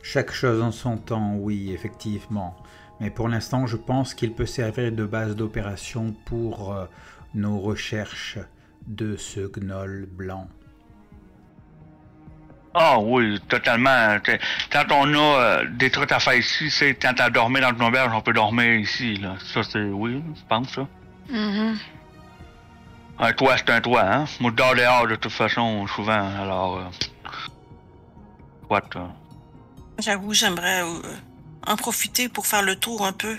Chaque chose en son temps, oui, effectivement. Mais pour l'instant, je pense qu'il peut servir de base d'opération pour euh, nos recherches de ce gnoll blanc. Ah oui, totalement. T'sais, Quand on a euh, des trucs à faire ici, c'est quand à dormir dans une auberge, on peut dormir ici. Là. Ça, c'est oui, je pense ça. Mhm. Un toit, c'est un toit, hein. Moi, je dors dehors de toute façon, souvent, alors... Euh... What, euh, J'avoue, j'aimerais euh, en profiter pour faire le tour un peu.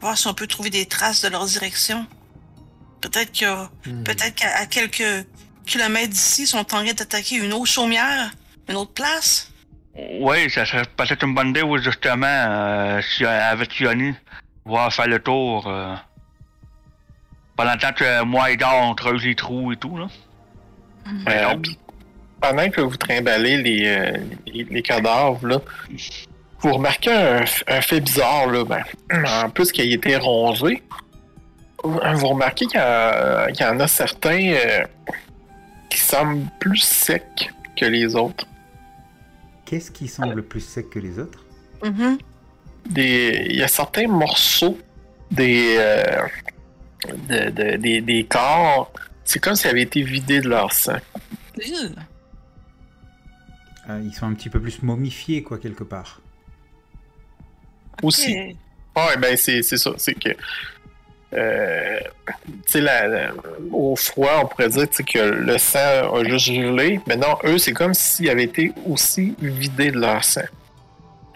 Voir si on peut trouver des traces de leur direction. Peut-être que Hmm. peut-être qu'à quelques kilomètres d'ici, ils sont en train d'attaquer une autre chaumière, une autre place? Oui, ça serait peut-être une bonne idée, oui, justement, euh, si, avec Yoni, voir faire le tour. Euh... Pendant le temps que moi et Dor, on creuse les trous et tout, là. Euh, puis, pendant que vous trimballez les, euh, les, les cadavres, là, vous remarquez un, fait bizarre, là, ben, [clears throat] en plus qu'il ait été rongé, vous remarquez qu'il y, a- en a certains euh, qui semblent plus secs que les autres. Qu'est-ce qui semble plus sec que les autres? Mhm. Des, il y a certains morceaux des, euh, de- de- des, des corps, c'est comme s'ils avaient été vidés de leur sang. Euh, Ils sont un petit peu plus momifiés, quoi, quelque part. Aussi. Ok. Ouais, ben c'est c'est ça. C'est que. Euh, la- la- au froid, on pourrait dire que le sang a juste gelé. Mais non, eux, c'est comme s'ils avaient été aussi vidés de leur sang.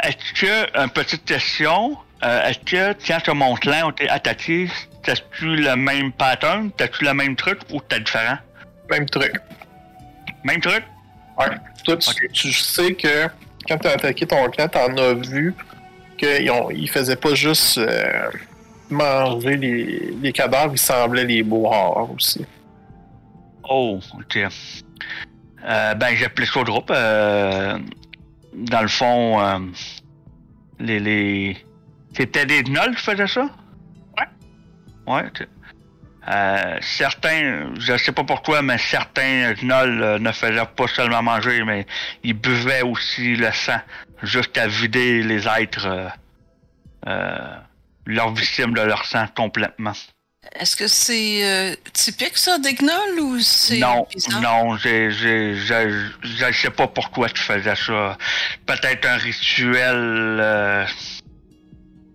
Est-ce que, une petite question, euh, est-ce que quand ce monte-là ont été attaqués, t'as-tu le même pattern, t'as-tu le même truc ou t'as différent? Même truc. Même truc? Ouais. Toi, tu, sais que quand tu as attaqué ton clan, t'en as vu qu'ils ils faisaient pas juste euh, manger les, les cadavres, ils semblaient les boire aussi. Oh, ok. Euh, ben, j'ai appelé ça au groupe. euh, dans le fond, euh, les, les... C'était des gnolls qui faisaient ça? Ouais. Ouais, ok. Euh, certains, je sais pas pourquoi, mais certains gnolls euh, ne faisaient pas seulement manger, mais ils buvaient aussi le sang, juste à vider les êtres, euh, euh, leurs victimes de leur sang complètement. Est-ce que c'est euh, typique ça des gnolls ou c'est Non, bizarre? non, j'ai, j'ai, je, je sais pas pourquoi tu faisais ça. Peut-être un rituel euh,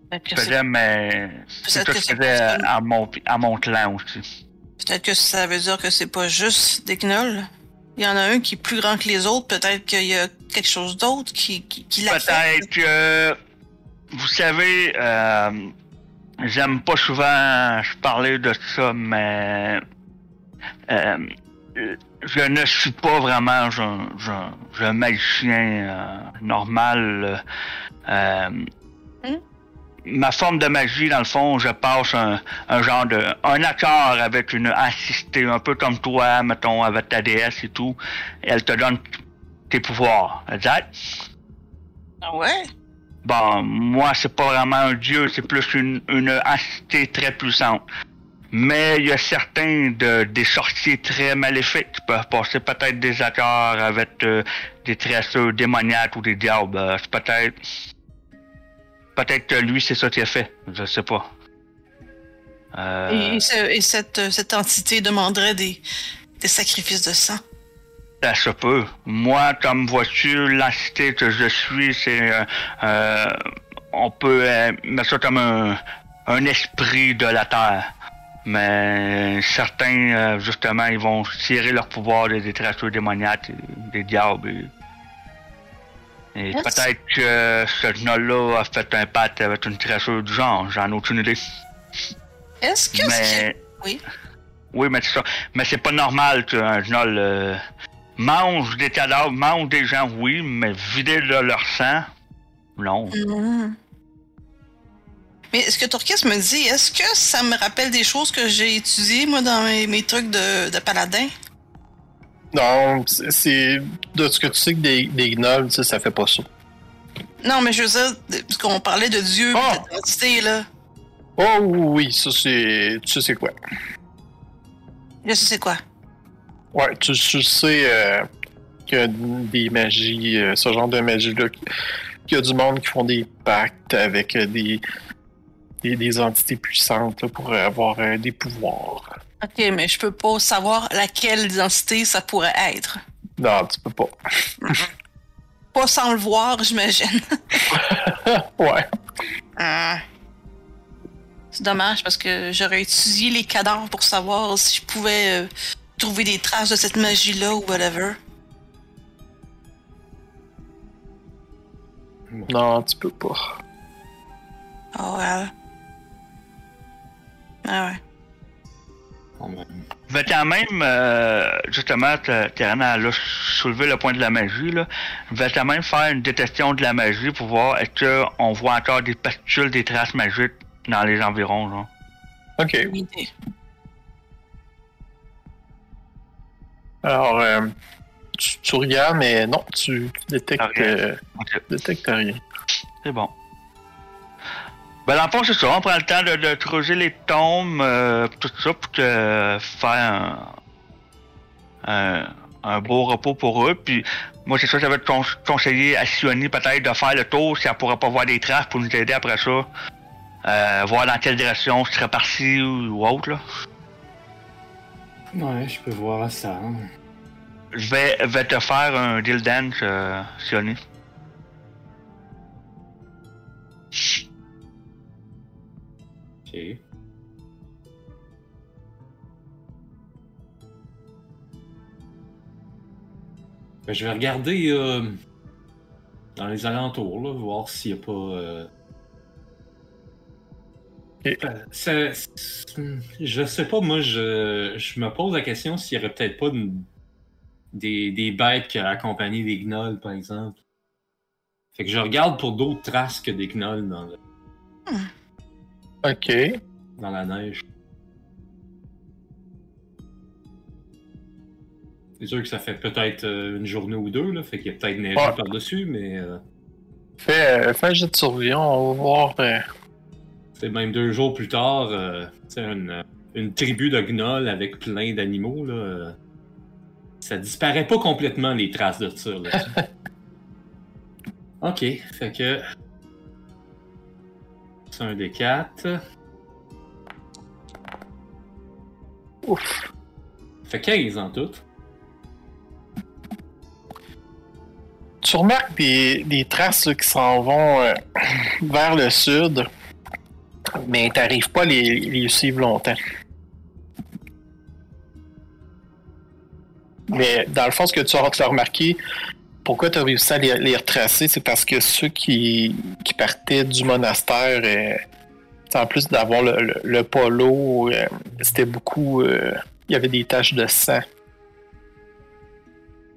Peut-être que faisais, mais c'est Peut-être que que faisais pas à mon, à mon clan aussi. peut-être que ça veut dire que c'est pas juste des gnolls. Il y en a un qui est plus grand que les autres. Peut-être qu'il y a quelque chose d'autre qui, qui, qui. Peut-être que, vous savez, euh, j'aime pas souvent parler de ça, mais euh, je ne suis pas vraiment un, un- un magicien euh, normal. euh, Hmm? Ma forme de magie, dans le fond, je passe un, un genre de un accord avec une assistée, un peu comme toi, mettons, avec ta déesse et tout. Elle te donne tes pouvoirs, exact? Ah ouais? Bon, moi, c'est pas vraiment un dieu, c'est plus une, une entité très puissante. Mais il y a certains de, des sorciers très maléfiques qui peuvent passer peut-être des accords avec euh, des tresseurs démoniaques ou des diables. Euh, c'est peut-être. Peut-être que lui, c'est ça qu'il a fait. Je sais pas. Euh, Et, et cette, cette entité demanderait des, des sacrifices de sang? Ça se peut. Moi, comme vois-tu, l'entité que je suis, c'est... euh, euh, on peut euh, mettre ça comme un, un esprit de la Terre. Mais certains, euh, justement, ils vont tirer leur pouvoir des, créatures démoniaques, des diables. Et, peut-être que ce gnoll-là a fait un pacte avec une créature du genre. J'en ai aucune idée. Est-ce que... Mais... Oui. Oui, mais c'est ça. Mais c'est pas normal qu'un gnoll euh, mange des cadavres, mange des gens, oui, mais vider de leur sang, non. Mhm. Mais ce que Turkis me dit, est-ce que ça me rappelle des choses que j'ai étudiées, moi, dans mes, mes trucs de, de paladin? Non, c'est-. De ce que tu sais que des, des gnolls, tu sais, ça fait pas ça. Non, mais je veux dire, de- parce qu'on parlait de Dieu, Ah! pis d'identité, là. Oh oui, ça c'est. Tu sais c'est quoi? Je sais c'est quoi. Ouais, tu, tu sais euh, qu'il y a des magies, euh, ce genre de magie-là, qu'il y a du monde qui font des pactes avec euh, des, des, des entités puissantes là, pour avoir euh, des pouvoirs. Ok, mais je peux pas savoir laquelle identité ça pourrait être. Non, tu peux pas. Pas sans le voir, j'imagine. [laughs] ouais. Ah. C'est dommage parce que j'aurais étudié les cadavres pour savoir si je pouvais euh, trouver des traces de cette magie-là ou whatever. Non, tu peux pas. Oh, ouais. Ah ouais. Même. Mais quand même, euh, justement, Terana a soulevé le point de la magie, là. Je vais quand même faire une détection de la magie pour voir est-ce qu'on voit encore des pastules, des traces magiques dans les environs, genre. Ok. Bonne Alors, euh, tu, tu regardes, mais non, tu, détectes, Rien. euh, détectes rien. C'est bon. Ben, dans le fond, c'est ça. On prend le temps de, de creuser les tombes, euh, tout ça, pour que, faire un, un, un beau repos pour eux. Puis, moi, c'est ça, j'avais con- conseillé à Sioni peut-être de faire le tour si elle pourrait pas voir des traces pour nous aider après ça. Euh, voir dans quelle direction ce serait parti ou, ou autre, là. Ouais, je peux voir ça. hein. Je vais, vais te faire un deal dance, euh. Ok. Ben, je vais regarder euh, dans les alentours, là, voir s'il n'y a pas. euh, Euh, ça- je sais pas, moi, je, je me pose la question s'il n'y aurait peut-être pas une- des, des bêtes qui accompagnaient des gnolls, par exemple. Fait que je regarde pour d'autres traces que des gnolls dans, le- Ok. dans la neige. C'est sûr que ça fait peut-être euh, une journée ou deux, là, fait qu'il y a peut-être neigé Ouais. par-dessus, mais euh, Fais, euh, fais un jet de survie, on va voir. euh, même deux jours plus tard, euh, une, une tribu de gnolls avec plein d'animaux, là, euh, ça disparaît pas complètement les traces de ça. Là, [laughs] ok, fait que c'est un des quatre. Ouf. Fait 15 en tout. Tu remarques des, des traces là, qui s'en vont euh, [clears throat] vers le sud, mais t'arrives pas à les, les suivre longtemps. Mais dans le fond, ce que tu as remarqué, pourquoi tu as réussi à les, retracer, c'est parce que ceux qui, qui partaient du monastère, euh, en plus d'avoir le, le- polo, euh, c'était beaucoup. euh, il y avait des taches de sang.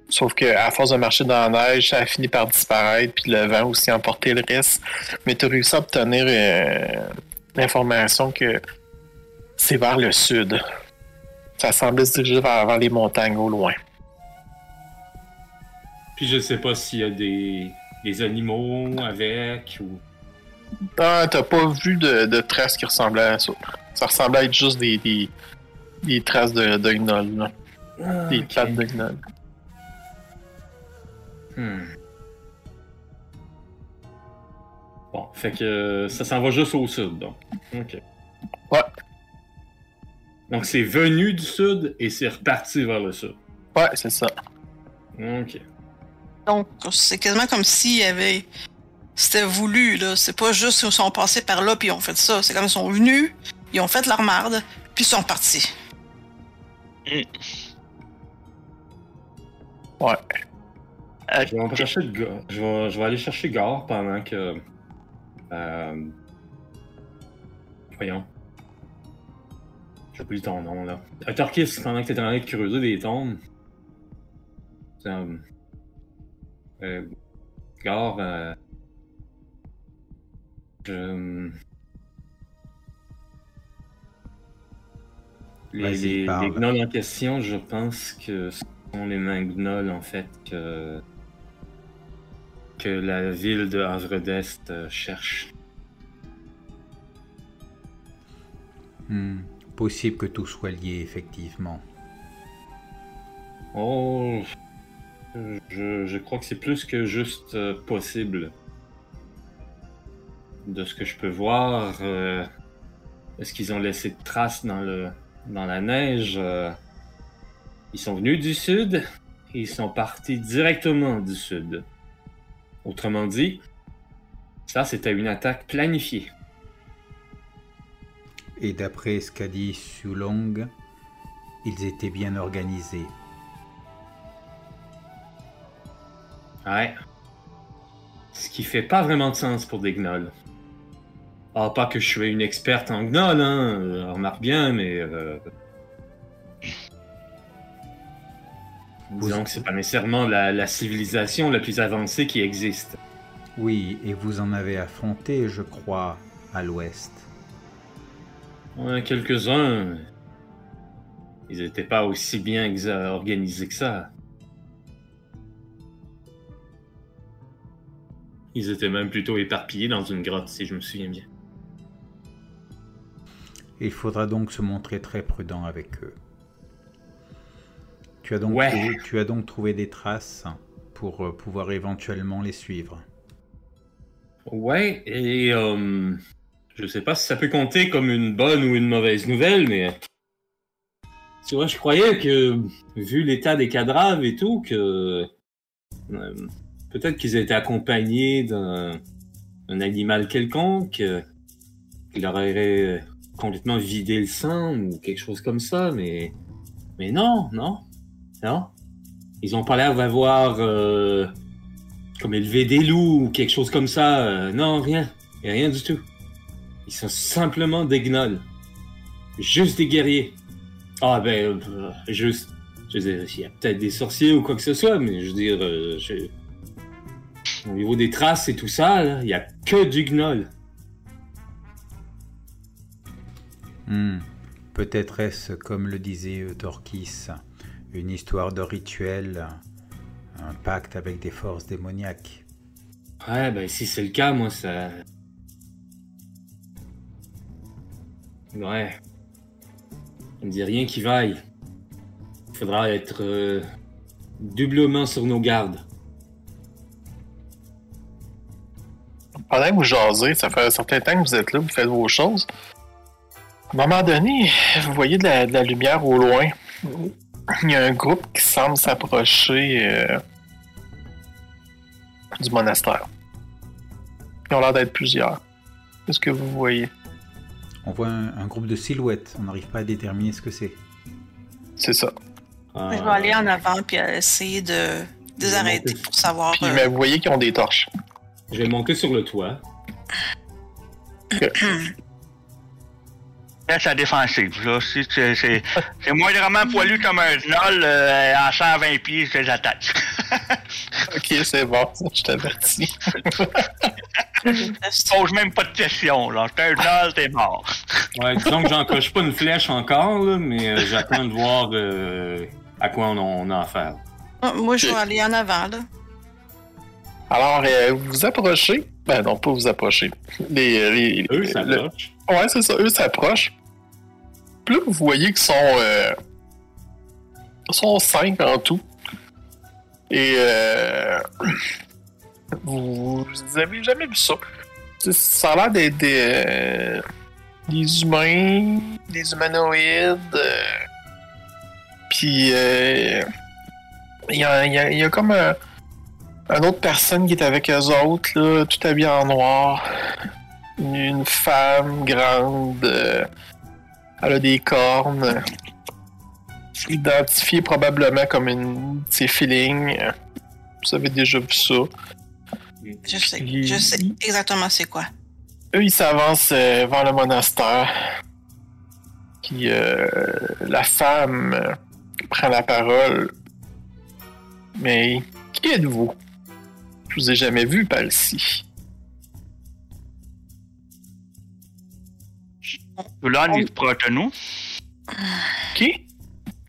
Sauf que à force de marcher dans la neige, ça a fini par disparaître, puis le vent aussi a emporté le reste. Mais tu as réussi à obtenir l'information que c'est vers le sud. Ça semblait se diriger vers, vers les montagnes au loin. Puis je sais pas s'il y a des, des animaux avec ou. Ah, t'as pas vu de, de traces qui ressemblaient à ça. Ça ressemblait à être juste des, des, des traces de, de gnoll, là. des Ok. pattes de gnoll. Hmm. Bon, fait que euh, ça s'en va juste au sud, donc. Ok. Ouais. Donc c'est venu du sud et c'est reparti vers le sud. Ouais, c'est ça. Ok. Donc, c'est quasiment comme s'il y avait. C'était voulu, là. C'est pas juste qu'ils sont passés par là puis ils ont fait ça. C'est comme ils sont venus, ils ont fait leur marde, puis ils sont partis. Ouais. Euh, Je vais, chercher le gars- je vais, je vais aller chercher Gare pendant que. Euh... Voyons. J'oublie ton nom là. Euh, Torquis, pendant que t'es en train de creuser des tombes. C'est, Euh... Gare, euh... Je. Les, les, gnolls en question, je pense que ce sont les mêmes gnolls en fait que que la ville de Havre d'Est euh, cherche. Hmm, Possible que tout soit lié, effectivement. Oh, je, je crois que c'est plus que juste euh, possible. De ce que je peux voir, euh, est-ce qu'ils ont laissé de traces dans le dans la neige euh, Ils sont venus du sud et ils sont partis directement du sud. Autrement dit, ça c'était une attaque planifiée. Et d'après ce qu'a dit Sulong, ils étaient bien organisés. Ouais. Ce qui fait pas vraiment de sens pour des gnolls. Ah, pas que je sois une experte en gnolls, hein, euh, remarque bien, mais... Euh... Que c'est pas nécessairement la, la civilisation la plus avancée qui existe. Oui, et vous en avez affronté, je crois, à l'ouest. Ouais, quelques-uns... Ils étaient pas aussi bien organisés que ça. Ils étaient même plutôt éparpillés dans une grotte, si je me souviens bien. Il faudra donc se montrer très prudent avec eux. Tu as donc, Ouais. trouvé, tu as donc trouvé des traces pour euh, pouvoir éventuellement les suivre. Ouais, et euh, je sais pas si ça peut compter comme une bonne ou une mauvaise nouvelle, mais tu vois, je croyais que vu l'état des cadavres et tout, que euh, peut-être qu'ils étaient accompagnés d'un un animal quelconque, euh, qui leur aurait complètement vidé le sang ou quelque chose comme ça, mais mais non, non, non? Ils ont pas l'air d'avoir euh, comme élever des loups ou quelque chose comme ça. euh, non, rien. Rien du tout. Ils sont simplement des gnolls. Juste des guerriers. Ah ben, euh, juste. Je veux dire, il y a peut-être des sorciers ou quoi que ce soit, mais je veux dire, au niveau des traces et tout ça, il y a que du gnoll. Hmm. Peut-être est-ce, comme le disait Torquis, une histoire de rituel, un pacte avec des forces démoniaques. Ouais, ben si c'est le cas, moi ça. Ouais. Ça me dit rien qui vaille. Il faudra être euh, doublement sur nos gardes. Pendant que vous jasez, ça fait un certain temps que vous êtes là, vous faites vos choses. À un moment donné, vous voyez de la, de la lumière au loin. Il y a un groupe qui semble s'approcher euh, du monastère. Ils ont l'air d'être plusieurs. Qu'est-ce que vous voyez? On voit un, un groupe de silhouettes, on n'arrive pas à déterminer ce que c'est. C'est ça. Ah, Je vais aller en avant puis essayer de de les arrêter monter. pour savoir. Puis, euh, mais vous voyez qu'ils ont des torches. Je vais monter sur le toit. [clears throat] Laisse la défensive, c'est, c'est, c'est moindrement poilu comme un gnoll euh, à 120 pieds, je les attaque. [laughs] Ok, c'est bon, [laughs] je t'avertis. [laughs] Pose même pas de questions, là. T'es un gnoll, t'es mort. Ouais, disons que j'en coche pas une flèche encore, là, mais euh, j'attends de voir euh, à quoi on, on a affaire. Ah, Moi, je vais aller en avant, là. Alors, euh, vous vous approchez. Ben non, pas vous approchez. Les, les, Eux, le- bloque. Ouais, c'est ça, eux s'approchent. Puis là, vous voyez qu'ils sont. Euh, ils sont cinq en tout. Et. Euh, vous, vous avez jamais vu ça. Ça a l'air d'être des. euh, des humains, des humanoïdes. euh, Puis euh, il y, y y a comme un, une autre personne qui est avec eux autres, là, tout habillé en noir. Une, femme grande. euh, elle a des cornes. Identifiée probablement comme une de ses feelings. Vous avez déjà vu ça. Je sais, je sais exactement c'est quoi. Eux, ils s'avancent euh, vers le monastère. Puis euh, la femme euh, prend la parole. Mais qui êtes-vous? Je vous ai jamais vu ici. Là, il se proche de nous. Qui?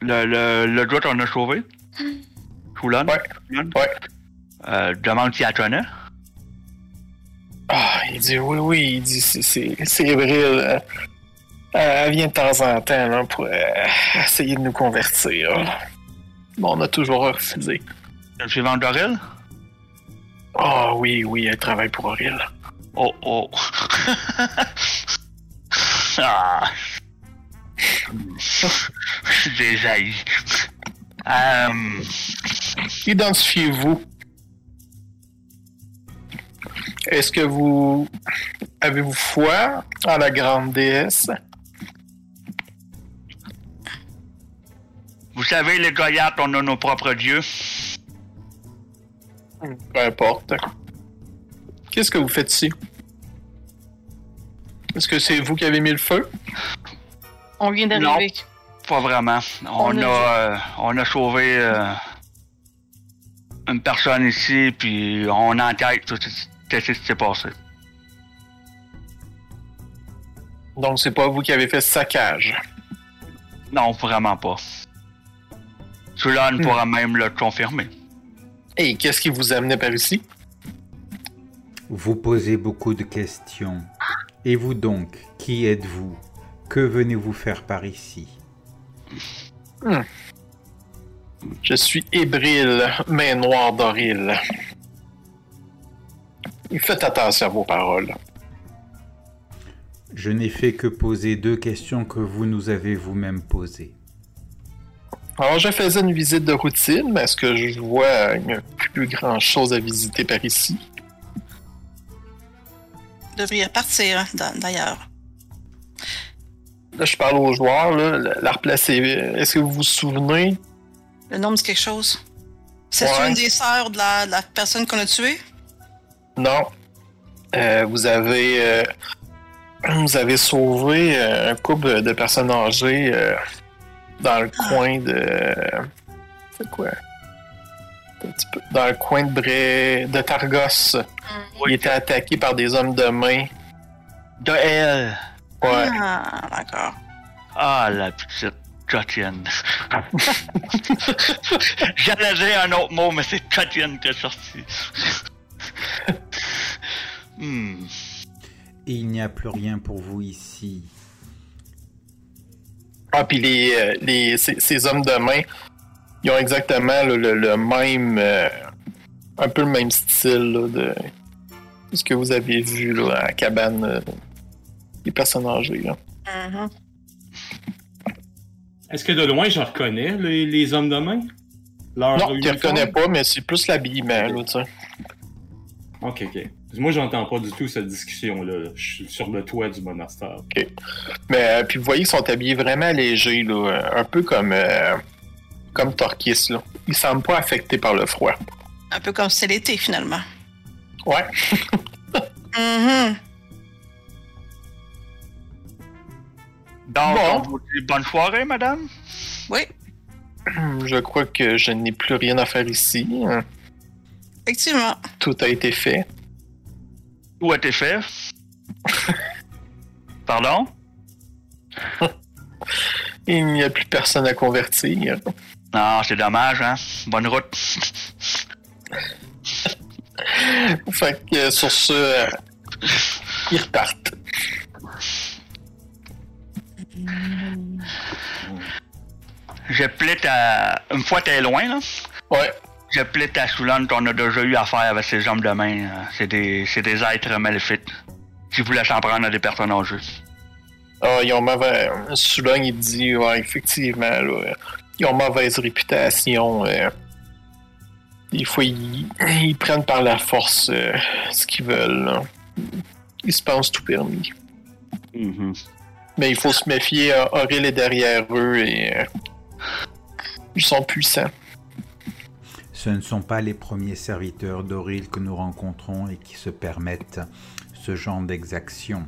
Le, le, le gars qu'on a sauvé. Choulan. Ouais. Choulan. Ouais. Euh, demande s'il la connaît. Ah, il dit oui, oui, il dit c'est- Avril. euh, Elle vient de temps en temps là, pour euh, essayer de nous convertir. Bon, on a toujours refusé. Le suivant d'Orel? Ah oui, oui, elle travaille pour Auril. Oh, oh. [laughs] ah. Jailli. Euh, Identifiez-vous. Est-ce que vous avez-vous foi en la grande déesse? vous savez, les Goyats, on a nos propres dieux. Peu importe. Qu'est-ce que vous faites ici? Est-ce que c'est vous qui avez mis le feu? On vient d'arriver. Pas vraiment. On, On a, euh, on a sauvé euh, une personne ici, puis on enquête sur ce qu'est-ce qui s'est passé. Donc c'est pas vous qui avez fait ce saccage? Non, vraiment pas. Cela ne Hmm. pourra même le confirmer. Et qu'est-ce qui vous amenait par ici? Vous posez beaucoup de questions. Et vous donc, qui êtes-vous? Que venez-vous faire par ici? Je suis Ébril, main noire d'Oril. Faites attention à vos paroles. Je n'ai fait que poser deux questions que vous nous avez vous-même posées. Alors, je faisais une visite de routine, mais est-ce que je vois une plus grand chose à visiter par ici? Vous devriez partir, hein, d'a- d'ailleurs. Là, je parle aux joueurs, là, la- la replacer. Est-ce que vous vous souvenez? Le nom dit quelque chose. C'est Ouais. une des sœurs de la, de la personne qu'on a tuée? Non. Euh, vous avez. euh, [clears throat] vous avez sauvé euh, un couple de personnes âgées euh, dans le coin de. C'est quoi? Un petit peu- Dans le coin de Bré... de Targos. Il était attaqué par des hommes de main. De elle. Ouais. Ah, d'accord. Ah, la petite Cotienne. [laughs] J'allais dire un autre mot, mais c'est Cotienne qui est sorti. [laughs] Hmm. Et il n'y a plus rien pour vous ici. Ah, puis les, euh, les, ces, ces hommes de main, ils ont exactement le, le- le même. euh, un peu le même style là, de, ce que vous avez vu là, à la cabane euh, des personnes âgées. Là. Mhm. Est-ce que de loin, je reconnais les, les hommes de main? Leur non, tu reconnais pas, mais c'est plus l'habillement. Là, tu sais. Ok, ok. Moi, j'entends pas du tout cette discussion-là. Je suis sur le toit du monastère. Mais euh, puis vous voyez qu'ils sont habillés vraiment légers, là, un peu comme, euh, comme Torquis. Là. Ils semblent pas affectés par le froid. Un peu comme c'est l'été, finalement. Ouais. [laughs] Mhm. Donc, Bon. on vous dit bonne soirée, madame. Oui, [clears throat] Je crois que je n'ai plus rien à faire ici. effectivement. Tout a été fait. Où a été fait? Pardon? [laughs] Il n'y a plus personne à convertir. Non, c'est dommage, hein? Bonne route. [laughs] Fait que euh, sur ce, euh, ils repartent. Je plaide à. Une fois t'es loin, là? Ouais. Je plaide à Soulane qu'on a déjà eu affaire avec ces hommes de main. euh, C'est des, c'est des êtres maléfiques qui voulaient s'en prendre à des personnes âgées. Ah, ils ont mauvaise. Soulang, il dit, ouais, effectivement, là, ils ont mauvaise réputation. euh. Des fois, ils, ils prennent par la force euh, ce qu'ils veulent. là. Ils se pensent tout permis. Mhm. Mais il faut se méfier, euh, Auril est derrière eux et. euh, ils sont puissants. Ce ne sont pas les premiers serviteurs d'Oril que nous rencontrons et qui se permettent ce genre d'exaction.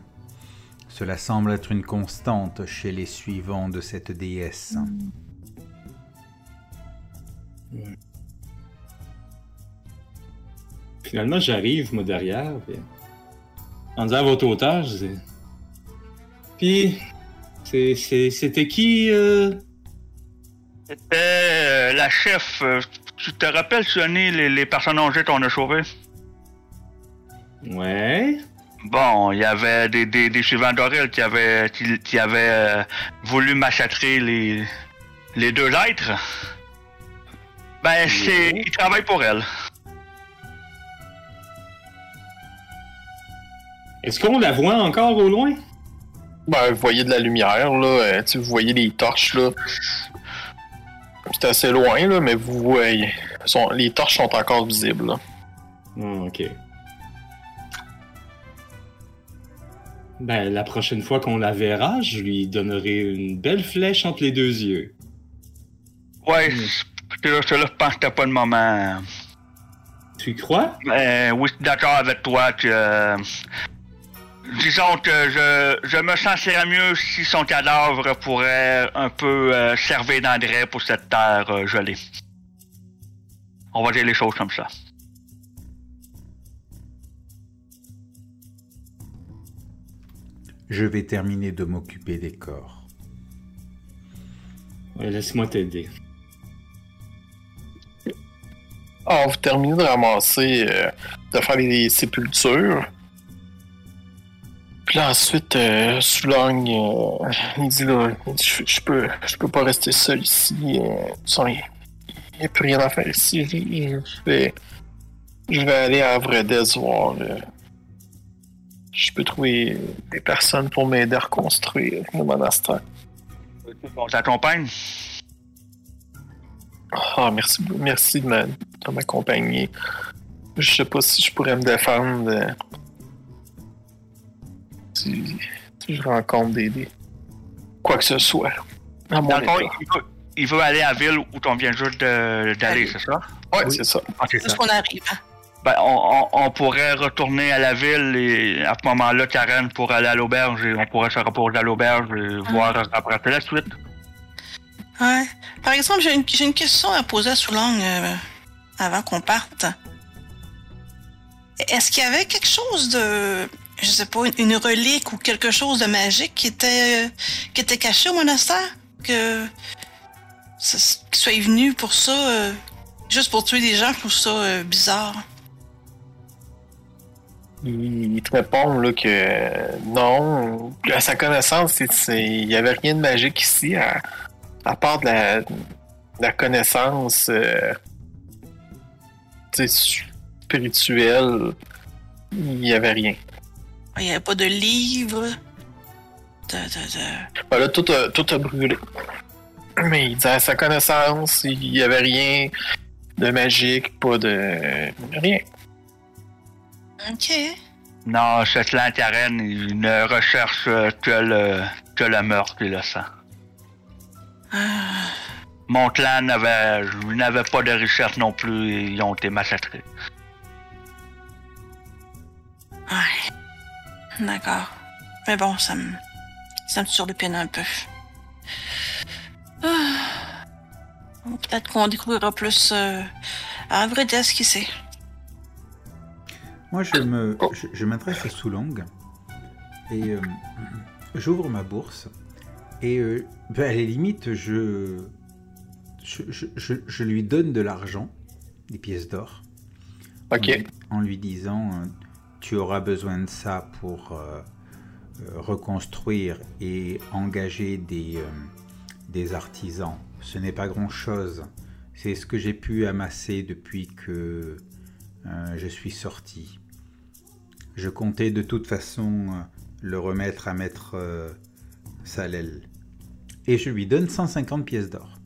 Cela semble être une constante chez les suivants de cette déesse. Finalement, j'arrive, moi, derrière. Puis... En disant à votre auteur, je dis. Puis, c'est- c'est- c'était qui euh... C'était euh, la chef. Tu te rappelles, Sonny, les, les personnes âgées qu'on a sauvées? Ouais. Bon, il y avait des, des, des suivants d'Aurel qui avaient, qui, qui avaient euh, voulu massacrer les, les deux êtres. Ben, c'est. Ils travaillent pour elle. Est-ce qu'on la voit encore au loin? Ben, vous voyez de la lumière, là. euh, tu sais, vous voyez les torches, là. C'est assez loin, là, mais vous voyez. sont- les torches sont encore visibles, là. Ah, ok. Ben, la prochaine fois qu'on la verra, je lui donnerai une belle flèche entre les deux yeux. Ouais, Mm. c'est là, je pense que c'était pas le moment. Tu crois? Ben, oui, je suis d'accord avec toi que. Disons que je, je me sentirais mieux si son cadavre pourrait un peu euh, servir d'engrais pour cette terre euh, gelée. On va dire les choses comme ça. Je vais terminer de m'occuper des corps. Ouais, laisse-moi t'aider. Ah, vous terminez de ramasser, euh, de faire les sépultures. Puis là, ensuite, euh, Soulong, euh, il dit là, je, je peux, je peux pas rester seul ici. euh, il n'y a plus rien à faire ici. Je, vais, je vais aller à Vredez voir. euh, je peux trouver des personnes pour m'aider à reconstruire le monastère. On t'accompagne? Ah, merci, merci de m'accompagner. Je sais pas si je pourrais me défendre euh, si, si je rencontre des, des- quoi que ce soit. À mon Dans le fond, état. il veut, il veut aller à la ville où on vient juste d'aller, c'est ça? Ouais, Oui. c'est ça. C'est Juste ça. qu'on arrive. hein. Ben, on, on- on pourrait retourner à la ville et à ce moment-là, Karen pourrait aller à l'auberge et on pourrait se reposer à l'auberge et voir après la suite. Ouais. Par exemple, j'ai une, j'ai une question à poser à Soulang euh, avant qu'on parte. Est-ce qu'il y avait quelque chose de, je sais pas, une, relique ou quelque chose de magique qui était, euh, qui était caché au monastère? Que, ça- qu'il soit venu pour ça, euh, juste pour tuer des gens, je trouve ça euh, bizarre. Il, te répond là, que non. À sa connaissance, il n'y avait rien de magique ici, à, part de la, de la connaissance spirituelle. Il n'y avait rien. Il n'y avait pas de livre. De, de, de... Ben là, tout a, tout a brûlé. Mais il dit à sa connaissance, il n'y avait rien de magique, pas de. rien. Ok. Non, ce clan Karen, il ne recherche que le, que le meurtre et le sang. Ah. Mon clan n'avait n'avait pas de richesse non plus et ils ont été massacrés. Ouais. D'accord. Mais bon, ça me. Ça me surlupine un peu. Ah. Peut-être qu'on découvrira plus euh, à vrai ce qui sait. Moi, je me, je, je m'adresse à Soulong et euh, j'ouvre ma bourse et euh, ben, à la limite, je, je, je, je- lui donne de l'argent, des pièces d'or, en Ok. lui- en lui disant euh, tu auras besoin de ça pour euh, euh, reconstruire et engager des, euh, des artisans. Ce n'est pas grand-chose. C'est ce que j'ai pu amasser depuis que je suis sorti. Je comptais de toute façon le remettre à maître Salel. Et je lui donne 150 pièces d'or.